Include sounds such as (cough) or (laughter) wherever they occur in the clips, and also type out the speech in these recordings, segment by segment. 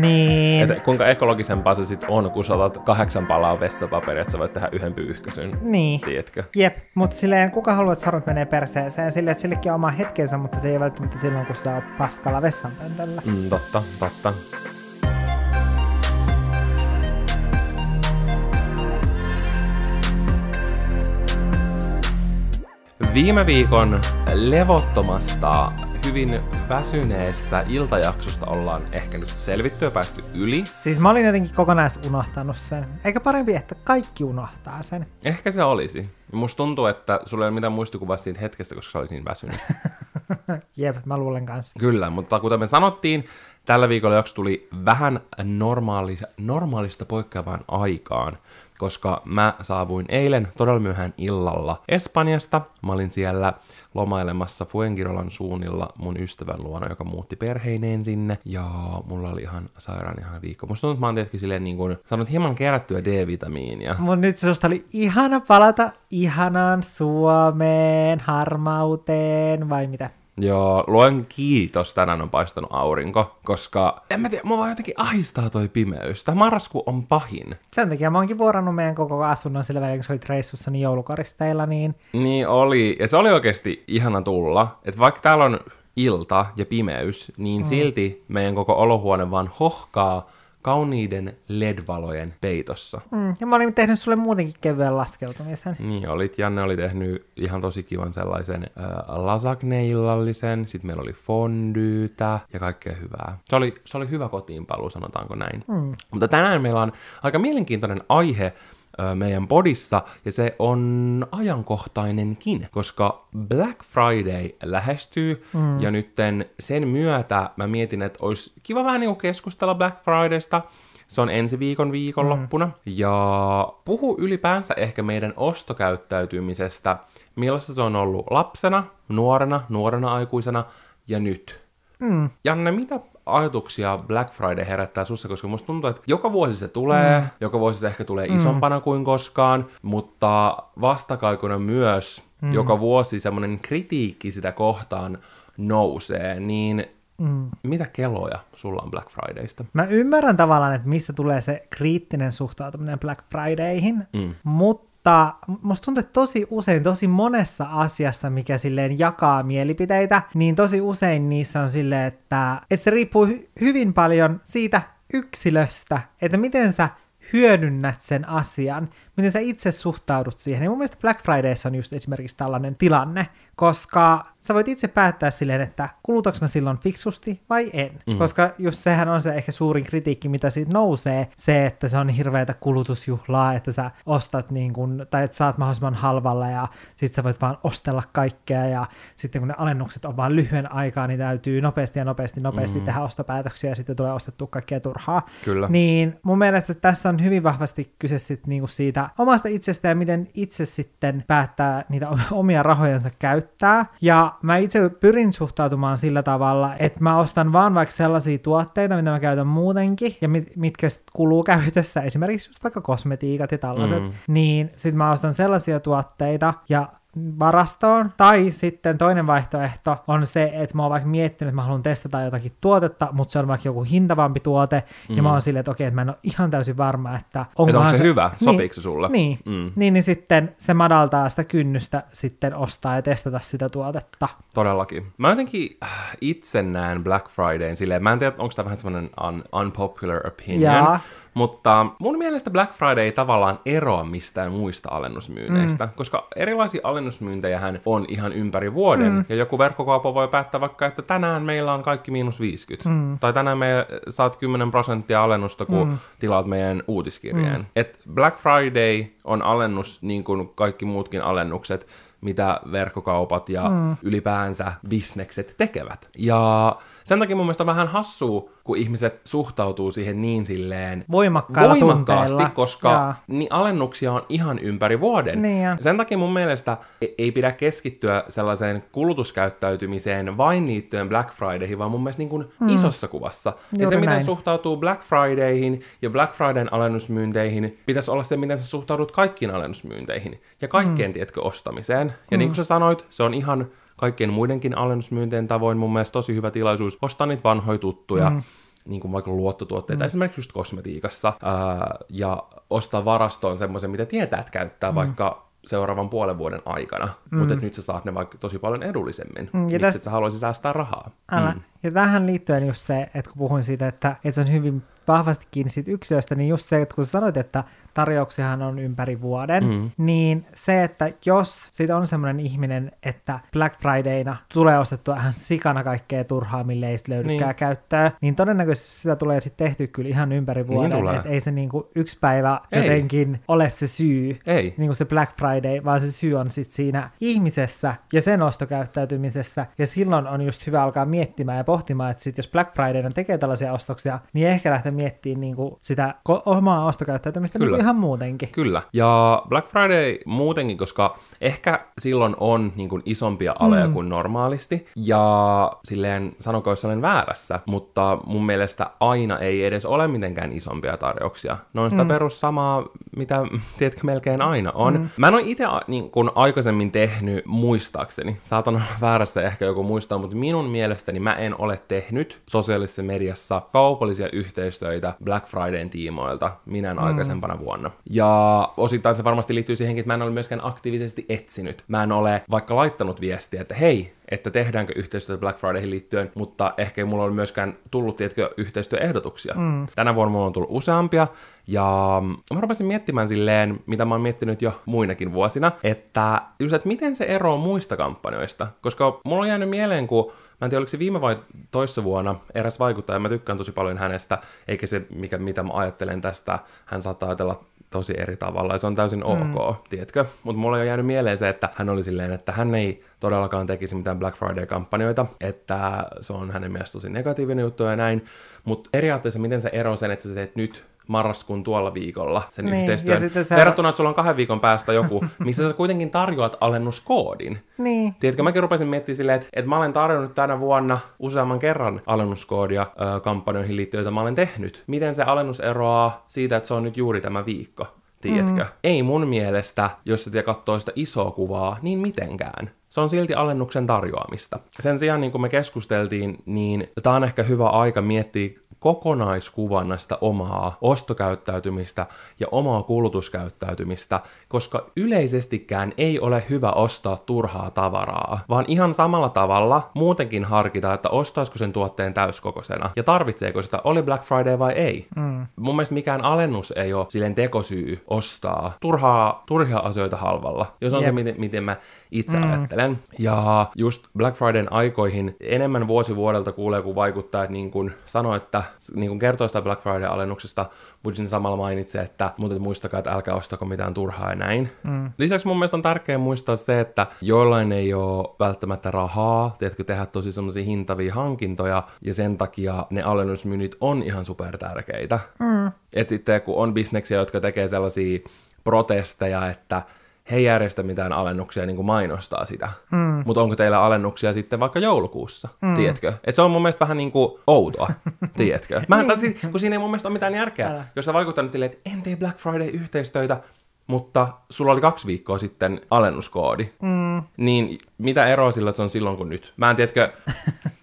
Niin. Että kuinka ekologisempaa se sitten on, kun sä otat kahdeksan palaa vessapaperia, että sä voit tehdä yhden pyyhkäsyn. Niin. Tiedätkö? Jep, mutta silleen kuka haluaa, että sormet menee perseeseen, silleen, että sillekin on oma hetkensä, mutta se ei välttämättä silloin, kun sä oot paskalla vessanpöntöllä. Mm, totta, totta. Viime viikon levottomasta, hyvin väsyneestä iltajaksosta ollaan ehkä nyt selvitty ja päästy yli. Siis mä olin jotenkin kokonais unohtanut sen. Eikä parempi, että kaikki unohtaa sen. Ehkä se olisi. Musta tuntuu, että sulla ei ole mitään muistikuvaa siitä hetkestä, koska sä olit niin väsynyt. (laughs) Jep, mä luulen kanssa. Kyllä, mutta kuten me sanottiin, tällä viikolla jakso tuli vähän normaali, normaalista poikkeavaan aikaan, koska mä saavuin eilen todella myöhään illalla Espanjasta. Mä olin siellä lomailemassa Fuengirolan suunnilla mun ystävän luona, joka muutti perheineen sinne, ja mulla oli ihan sairaan ihan viikko. Musta tuntuu, että mä oon tietenkin silleen niin kuin, saanut hieman kerättyä D-vitamiinia. Mut nyt susta oli ihana palata ihanaan Suomeen, harmauteen, vai mitä? Joo, luen kiitos, tänään on paistanut aurinko, koska en mä tiedä, mua vaan jotenkin ahistaa toi pimeys. Tämä marrasku on pahin. Sen takia mä oonkin vuorannut meidän koko asunnon sillä välillä, kun sä olit reissussa niin joulukoristeilla, niin Niin oli, ja se oli oikeasti ihana tulla, että vaikka täällä on ilta ja pimeys, niin mm. silti meidän koko olohuone vaan hohkaa kauniiden LED-valojen peitossa. mm, ja mä olin tehnyt sulle muutenkin kevyen laskeutumisen. Niin olit, Janne oli tehnyt ihan tosi kivan sellaisen äh, lasagne-illallisen, sitten meillä oli fondyytä ja kaikkea hyvää. Se oli, se oli hyvä kotiinpaluu, sanotaanko näin. Mm. Mutta tänään meillä on aika mielenkiintoinen aihe meidän podissa, ja se on ajankohtainenkin, koska Black Friday lähestyy, mm. ja nytten sen myötä mä mietin, että olisi kiva vähän niin keskustella Black Fridaysta, se on ensi viikon viikonloppuna. Mm. Ja puhu ylipäänsä ehkä meidän ostokäyttäytymisestä, millaista se on ollut lapsena, nuorena, nuorena aikuisena ja nyt. Mm. Janne, mitä ajatuksia Black Friday herättää sussa, koska musta tuntuu, että joka vuosi se tulee, mm. joka vuosi se ehkä tulee mm. isompana kuin koskaan, mutta vastakaikuna myös mm. joka vuosi semmoinen kritiikki sitä kohtaan nousee, niin Mm. mitä keloja sulla on Black Fridaysta? Mä ymmärrän tavallaan, että mistä tulee se kriittinen suhtautuminen Black Fridayhin, Mm. mutta musta tuntuu, että tosi usein, tosi monessa asiassa, mikä silleen jakaa mielipiteitä, niin tosi usein niissä on silleen, että, että se riippuu hy- hyvin paljon siitä yksilöstä, että miten sä hyödynnät sen asian, miten sä itse suhtaudut siihen. Ja mun mielestä Black Fridayssa on just esimerkiksi tällainen tilanne, koska sä voit itse päättää silleen, että kulutaks mä silloin fiksusti vai en. Mm. Koska just sehän on se ehkä suurin kritiikki, mitä siitä nousee, se, että se on niin hirveätä kulutusjuhlaa, että sä ostat niin kun, tai että saat mahdollisimman halvalla ja sit sä voit vaan ostella kaikkea ja sitten kun ne alennukset on vaan lyhyen aikaa, niin täytyy nopeasti ja nopeasti nopeasti mm. tehdä ostopäätöksiä ja sitten tulee ostettua kaikkea turhaa. Kyllä. Niin mun mielestä tässä on hyvin vahvasti kyse sit niinku siitä omasta itsestä ja miten itse sitten päättää niitä omia rahojansa käyttää. Ja mä itse pyrin suhtautumaan sillä tavalla, että mä ostan vaan vaikka sellaisia tuotteita, mitä mä käytän muutenkin ja mit, mitkä sit kuluu (laughs) käytössä, esimerkiksi just vaikka kosmetiikat ja tällaiset, Mm. niin sit mä ostan sellaisia tuotteita ja varastoon. Tai sitten toinen vaihtoehto on se, että mä oon vaikka miettinyt, että mä haluan testata jotakin tuotetta, mutta se on vaikka joku hintavampi tuote, mm. ja mä oon silleen, että okei, että mä en ole ihan täysin varma, että onko onkohan se, hyvä? Sopiiko se sulle? Niin, Mm. mm. niin, niin sitten se madaltaa sitä kynnystä sitten ostaa ja testata sitä tuotetta. Todellakin. Mä jotenkin äh, itse näen Black Fridayn silleen, mä en tiedä, onko tämä vähän semmoinen un, unpopular opinion, Jaa. Mutta mun mielestä Black Friday ei tavallaan eroa mistään muista alennusmyynneistä, mm. koska erilaisia alennusmyyntejähän on ihan ympäri vuoden, mm. ja joku verkkokauppa voi päättää vaikka, että tänään meillä on kaikki miinus 50, mm. tai tänään me saat 10 prosenttia alennusta, kun mm. tilaat meidän uutiskirjeen. Mm. Et Black Friday on alennus niin kuin kaikki muutkin alennukset, mitä verkkokaupat ja mm. ylipäänsä bisnekset tekevät. Ja sen takia mun mielestä on vähän hassua, kun ihmiset suhtautuu siihen niin silleen Voimakkailla voimakkaasti, tunteilla. koska Jaa. niin alennuksia on ihan ympäri vuoden. Niin on. Sen takia mun mielestä e- ei pidä keskittyä sellaiseen kulutuskäyttäytymiseen vain liittyen Black Fridayhin, vaan mun mielestä niin kuin mm. isossa kuvassa. ja Juuri se, miten näin. suhtautuu Black Fridayhin ja Black Fridayn alennusmyynteihin, pitäisi olla se, miten sä suhtaudut kaikkiin alennusmyynteihin ja kaikkeen, mm. tiedätkö, ostamiseen. Ja niin kuin sä sanoit, se on ihan kaikkien muidenkin alennusmyynteen tavoin mun mielestä tosi hyvä tilaisuus ostaa niitä vanhoja tuttuja. Mm niin kuin vaikka luottotuotteita, mm. esimerkiksi just kosmetiikassa, ää, ja ostaa varastoon semmoisen, mitä tietää, että käyttää mm. vaikka seuraavan puolen vuoden aikana, mm. mutta nyt sä saat ne vaikka tosi paljon edullisemmin. Mm, ja Miksi täs... et sä haluaisi säästää rahaa? Älä. Mm. Ja tähän liittyen just se, että kun puhuin siitä, että, että se on hyvin vahvasti kiinni siitä yksilöstä, niin just se, että kun sä sanoit, että tarjouksiahan on ympäri vuoden, mm. niin se, että jos siitä on semmoinen ihminen, että Black Fridayna tulee ostettua ihan sikana kaikkea turhaa, mille ei löydykään niin. käyttöä, niin todennäköisesti sitä tulee sitten tehty kyllä ihan ympäri niin vuoden, niin että ei se niinku yksi päivä ei. jotenkin ole se syy, ei. niinku se Black Friday, vaan se syy on sitten siinä ihmisessä ja sen ostokäyttäytymisessä, ja silloin on just hyvä alkaa miettimään ja pohtimaan, että sit jos Black Fridayna tekee tällaisia ostoksia, niin ehkä lähteä miettimään niinku sitä omaa ostokäyttäytymistä Kyllä. Ihan muutenkin. Kyllä. Ja Black Friday muutenkin, koska ehkä silloin on niin kuin isompia aleja mm. kuin normaalisti. Ja silleen, sanonko jos olen väärässä, mutta mun mielestä aina ei edes ole mitenkään isompia tarjouksia. Ne on sitä mm. perus samaa, mitä (laughs) tiedätkö melkein aina on. Mm. Mä en ole itse niin kuin aikaisemmin tehnyt muistaakseni. Saatan olla (laughs) väärässä ehkä joku muistaa, mutta minun mielestäni mä en ole tehnyt sosiaalisessa mediassa kaupallisia yhteistyötä Black Fridayn tiimoilta minä mm. aikaisempana vuonna. Ja osittain se varmasti liittyy siihenkin, että mä en ole myöskään aktiivisesti etsinyt. Mä en ole vaikka laittanut viestiä, että hei, että tehdäänkö yhteistyötä Black Fridayhin liittyen, mutta ehkä ei mulla ole myöskään tullut, tiedätkö, yhteistyöehdotuksia. Mm. Tänä vuonna mulla on tullut useampia, ja mä rupesin miettimään silleen, mitä mä oon miettinyt jo muinakin vuosina, että just, että miten se eroaa muista kampanjoista, koska mulla on jäänyt mieleen, kun Mä en tiedä, oliko se viime vai toissa vuonna eräs vaikuttaja, mä tykkään tosi paljon hänestä, eikä se, mikä, mitä mä ajattelen tästä, hän saattaa ajatella tosi eri tavalla, ja se on täysin ok, mm. tiedätkö? Mutta mulla on jäänyt mieleen se, että hän oli silleen, että hän ei todellakaan tekisi mitään Black Friday-kampanjoita, että se on hänen mielestä tosi negatiivinen juttu ja näin, mutta periaatteessa miten se ero sen, että sä teet nyt marraskuun tuolla viikolla sen niin, yhteistyön. Se... Verrattuna, että sulla on kahden viikon päästä joku, (laughs) missä sä kuitenkin tarjoat alennuskoodin. Niin. Tiedätkö, mäkin rupesin miettimään silleen, että, että mä olen tarjonnut tänä vuonna useamman kerran alennuskoodia ö, kampanjoihin liittyen, joita mä olen tehnyt. Miten se alennus eroaa siitä, että se on nyt juuri tämä viikko? Tiedätkö? Mm. Ei mun mielestä, jos sä katsoo sitä isoa kuvaa, niin mitenkään. Se on silti alennuksen tarjoamista. Sen sijaan, niin kuin me keskusteltiin, niin tämä on ehkä hyvä aika miettiä kokonaiskuvan näistä omaa ostokäyttäytymistä ja omaa kulutuskäyttäytymistä, koska yleisestikään ei ole hyvä ostaa turhaa tavaraa, vaan ihan samalla tavalla muutenkin harkita, että ostaisiko sen tuotteen täyskokoisena ja tarvitseeko sitä, oli Black Friday vai ei. Mm. Mun mielestä mikään alennus ei ole silleen tekosyy ostaa turhaa, turhia asioita halvalla, jos on yep. se, miten, miten mä itse mm. ajattelen. Ja just Black Fridayn aikoihin enemmän vuosi vuodelta kuulee, kun vaikuttaa, niin kuin sanoo, että niin kuin kertoo sitä Black Friday-alennuksesta, Budgin samalla mainitsee, että mutta muistakaa, että älkää ostako mitään turhaa ja näin. Mm. Lisäksi mun mielestä on tärkeää muistaa se, että joillain ei ole välttämättä rahaa, tiedätkö, tehdä tosi semmoisia hintavia hankintoja, ja sen takia ne alennusmyynnit on ihan super tärkeitä. Mm. Et sitten kun on bisneksiä, jotka tekee sellaisia protesteja, että he ei järjestä mitään alennuksia niin kuin mainostaa sitä. Mm. Mutta onko teillä alennuksia sitten vaikka joulukuussa, mm. tiedätkö? Et se on mun mielestä vähän niin kuin outoa, (laughs) tiedätkö? Mä, niin. kun siinä ei mun mielestä ole mitään järkeä. Älä. Jos sä vaikuttaa nyt silleen, että en tee Black Friday-yhteistöitä, mutta sulla oli kaksi viikkoa sitten alennuskoodi, mm. niin mitä eroa sillä, että se on silloin kuin nyt? Mä en tiedätkö, (laughs)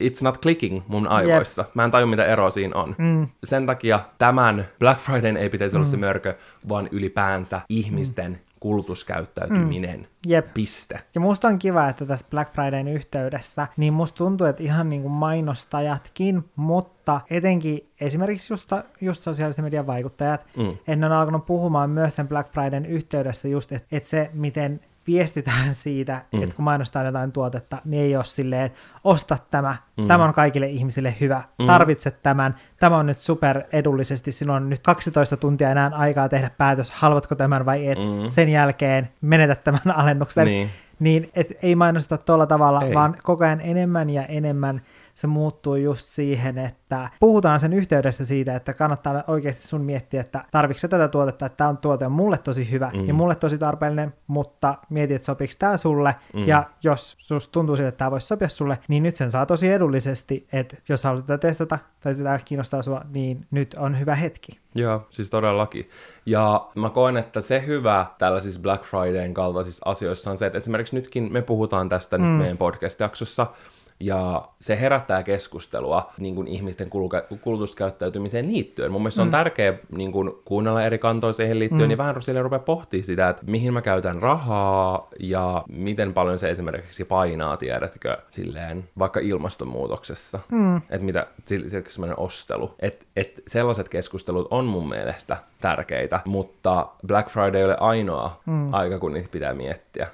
it's not clicking mun aivoissa. Yep. Mä en taju, mitä eroa siinä on. Mm. Sen takia tämän Black Friday ei pitäisi mm. olla se mm. mörkö, vaan ylipäänsä ihmisten mm. kulutuskäyttäytyminen. Mm. Jep. Piste. Ja musta on kiva, että tässä Black Fridayn yhteydessä, niin musta tuntuu, että ihan niin kuin mainostajatkin, mutta etenkin esimerkiksi just, just sosiaalisen median vaikuttajat, mm. ennen on alkanut puhumaan myös sen Black Fridayn yhteydessä just, että, että se, miten viestitään siitä, mm. että kun mainostaa jotain tuotetta, niin ei ole silleen, osta tämä, mm. tämä on kaikille ihmisille hyvä, mm. tarvitset tämän, tämä on nyt super edullisesti, sinulla on nyt 12 tuntia enää aikaa tehdä päätös, haluatko tämän vai et, mm. sen jälkeen menetät tämän alennuksen. Niin, niin et ei mainosta tuolla tavalla, ei. vaan koko ajan enemmän ja enemmän se muuttuu just siihen, että puhutaan sen yhteydessä siitä, että kannattaa oikeasti sun miettiä, että tarvitsetko tätä tuotetta, että tämä on tuote on mulle tosi hyvä mm. ja mulle tosi tarpeellinen, mutta mietit, että sopiks tämä sulle, mm. ja jos susta tuntuu siltä, että tämä voisi sopia sulle, niin nyt sen saa tosi edullisesti, että jos haluat tätä testata tai sitä kiinnostaa sua, niin nyt on hyvä hetki. Joo, siis todellakin. Ja mä koen, että se hyvä tällaisissa Black Fridayn kaltaisissa asioissa on se, että esimerkiksi nytkin me puhutaan tästä mm. nyt meidän podcast-jaksossa, ja se herättää keskustelua niin kuin ihmisten kulutuskäyttäytymiseen liittyen. Mun mielestä se on mm. tärkeää niin kuin kuunnella eri kantoja siihen liittyen, mm. niin vähän sille rupeaa pohtimaan sitä, että mihin mä käytän rahaa ja miten paljon se esimerkiksi painaa, tiedätkö, silleen vaikka ilmastonmuutoksessa. Mm. Että mitä, semmoinen ostelu. Että et sellaiset keskustelut on mun mielestä tärkeitä, mutta Black Friday ei ole ainoa mm. aika, kun niitä pitää miettiä.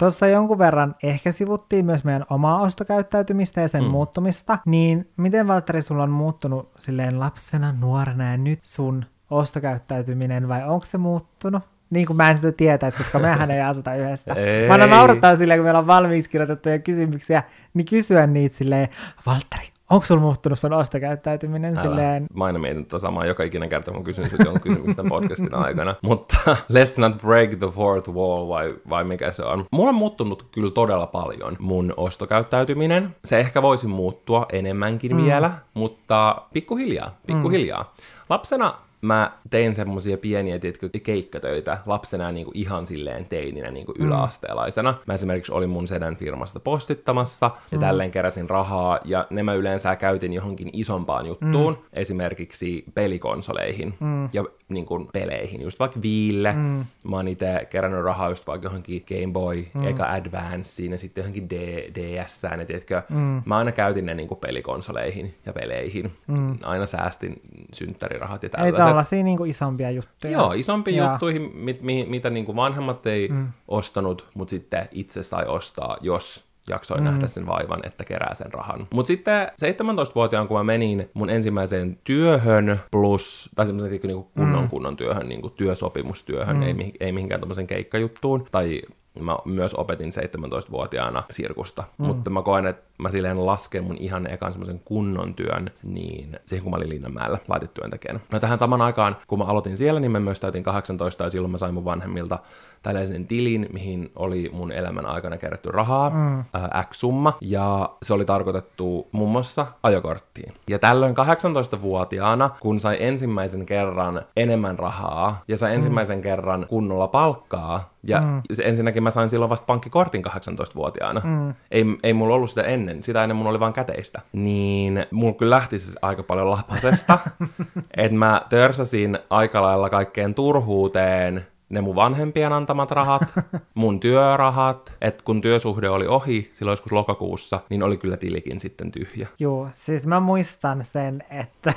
Tuossa jonkun verran ehkä sivuttiin myös meidän omaa ostokäyttäytymistä ja sen mm. muuttumista, niin miten Valtteri sulla on muuttunut silleen lapsena, nuorena ja nyt sun ostokäyttäytyminen vai onko se muuttunut? Niin kuin mä en sitä tietäisi, koska mehän ei asuta yhdessä. (laughs) Ei. Mä aina naurattaa silleen, kun meillä on valmiiksi kirjoitettuja kysymyksiä, niin kysyä niitä silleen, Valtteri, onko sulla muuttunut sun ostokäyttäytyminen Älä. silleen? Mä aina mietin tätä samaa joka ikinen kerta, kun kysyn sut jonkun kysymyksen podcastin (laughs) aikana. Mutta let's not break the fourth wall, vai, vai mikä se on. Mulla on muuttunut kyllä todella paljon mun ostokäyttäytyminen. Se ehkä voisi muuttua enemmänkin mm. vielä, mutta pikkuhiljaa, pikkuhiljaa. Mm. Lapsena mä tein semmosia pieniä tietkö, keikkatöitä lapsena niin kuin ihan silleen teininä niin kuin mm. yläasteelaisena. Mä esimerkiksi olin mun sedän firmasta postittamassa ja mm. tälleen keräsin rahaa ja ne mä yleensä käytin johonkin isompaan juttuun, mm. esimerkiksi pelikonsoleihin mm. ja niin kuin peleihin, just vaikka Viille. Mm. Mä oon itse kerännyt rahaa just vaikka johonkin Game Boy, mm. eikä Advanceen ja sitten johonkin D- DS, ja tiedätkö, mm. mä aina käytin ne niin kuin pelikonsoleihin ja peleihin. Mm. Aina säästin synttärirahat ja tällaiset. Tällaisia niin kuin isompia juttuja. Joo, isompia ja. juttuihin, mit, mit, mitä niin kuin vanhemmat ei mm. ostanut, mutta sitten itse sai ostaa, jos jaksoi mm. nähdä sen vaivan, että kerää sen rahan. Mutta sitten 17-vuotiaan, kun mä menin mun ensimmäiseen työhön plus, tai semmoisen niin kunnon mm. kunnon työhön, niin kuin työsopimustyöhön, mm. ei, ei mihinkään tämmöisen keikkajuttuun, tai mä myös opetin 17-vuotiaana sirkusta, mm. mutta mä koen, että mä silleen lasken mun ihan ekan semmoisen kunnon työn, niin siihen kun mä olin Linnanmäellä laitetyöntekijänä. No tähän saman aikaan, kun mä aloitin siellä, niin mä myös täytin 18 ja silloin mä sain mun vanhemmilta tällaisen tilin, mihin oli mun elämän aikana kerätty rahaa, mm. ää, X-summa, ja se oli tarkoitettu muun muassa ajokorttiin. Ja tällöin 18-vuotiaana, kun sai ensimmäisen kerran enemmän rahaa, ja sai mm. ensimmäisen kerran kunnolla palkkaa, ja mm. ensinnäkin mä sain silloin vasta pankkikortin 18-vuotiaana. Mm. Ei, ei mulla ollut sitä ennen, sitä ennen mun oli vaan käteistä. Niin mulla kyllä lähti siis aika paljon lapasesta, (laughs) että mä törsäsin aika lailla kaikkeen turhuuteen, ne mun vanhempien antamat rahat, (laughs) mun työrahat, että kun työsuhde oli ohi silloin joskus lokakuussa, niin oli kyllä tilikin sitten tyhjä. Joo, siis mä muistan sen, että,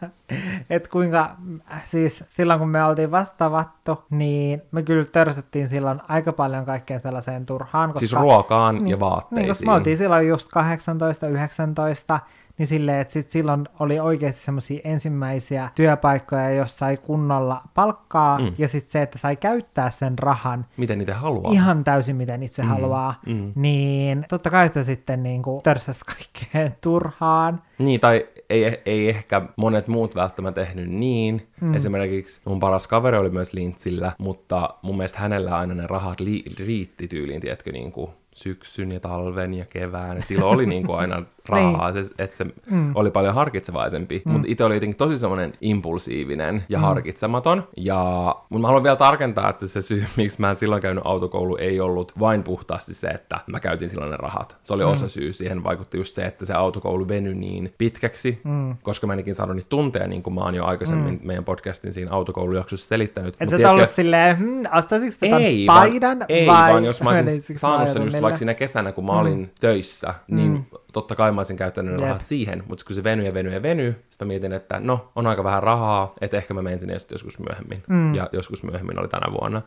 (laughs) että kuinka, siis silloin kun me oltiin vastavattu, niin me kyllä törsättiin silloin aika paljon kaikkeen sellaiseen turhaan. Koska, siis ruokaan niin, ja vaatteisiin. Niin, koska me oltiin silloin just 18, 19, niin silleen, että sit silloin oli oikeasti semmoisia ensimmäisiä työpaikkoja, jossa sai kunnolla palkkaa, mm. ja sitten se, että sai käyttää sen rahan. Miten niitä haluaa. Ihan täysin miten itse mm. haluaa. Mm. Niin totta kai sitä sitten niin kuin törsäs (laughs) kaikkeen turhaan. Niin, tai ei, ei ehkä monet muut välttämättä tehnyt niin. Mm. Esimerkiksi mun paras kaveri oli myös lintsillä, mutta mun mielestä hänellä aina ne rahat li- riitti tyyliin, tiedätkö, niin kuin syksyn ja talven ja kevään. Et silloin oli niinku aina (laughs) rahaa, niin. että se mm. oli paljon harkitsevaisempi. Mm. Mutta itse oli jotenkin tosi semmoinen impulsiivinen ja mm. harkitsematon. Ja, mutta mä haluan vielä tarkentaa, että se syy, (laughs) miksi mä en silloin käynyt autokoulu, ei ollut vain puhtaasti se, että mä käytin silloin ne rahat. Se oli mm. osa syy. Siihen vaikutti just se, että se autokoulu venyi niin pitkäksi, mm. koska mä enikin saanut niitä tunteja, niin kuin mä oon jo aikaisemmin mm. meidän podcastin siinä autokoulujaksossa selittänyt. Et sä et ollut silleen, hmm, ostaisinko ei, paidan vaan, Ei, vai vaan jos mä olisin saanut sen just vaikka siinä kesänä, kun mä mm. olin töissä, niin mm. totta kai mä olisin käyttänyt ne rahat siihen, mutta kun se venyi ja venyi ja venyi, sitten mietin, että no, on aika vähän rahaa, että ehkä mä menen sinne sitten joskus myöhemmin. Mm. Ja joskus myöhemmin oli tänä vuonna.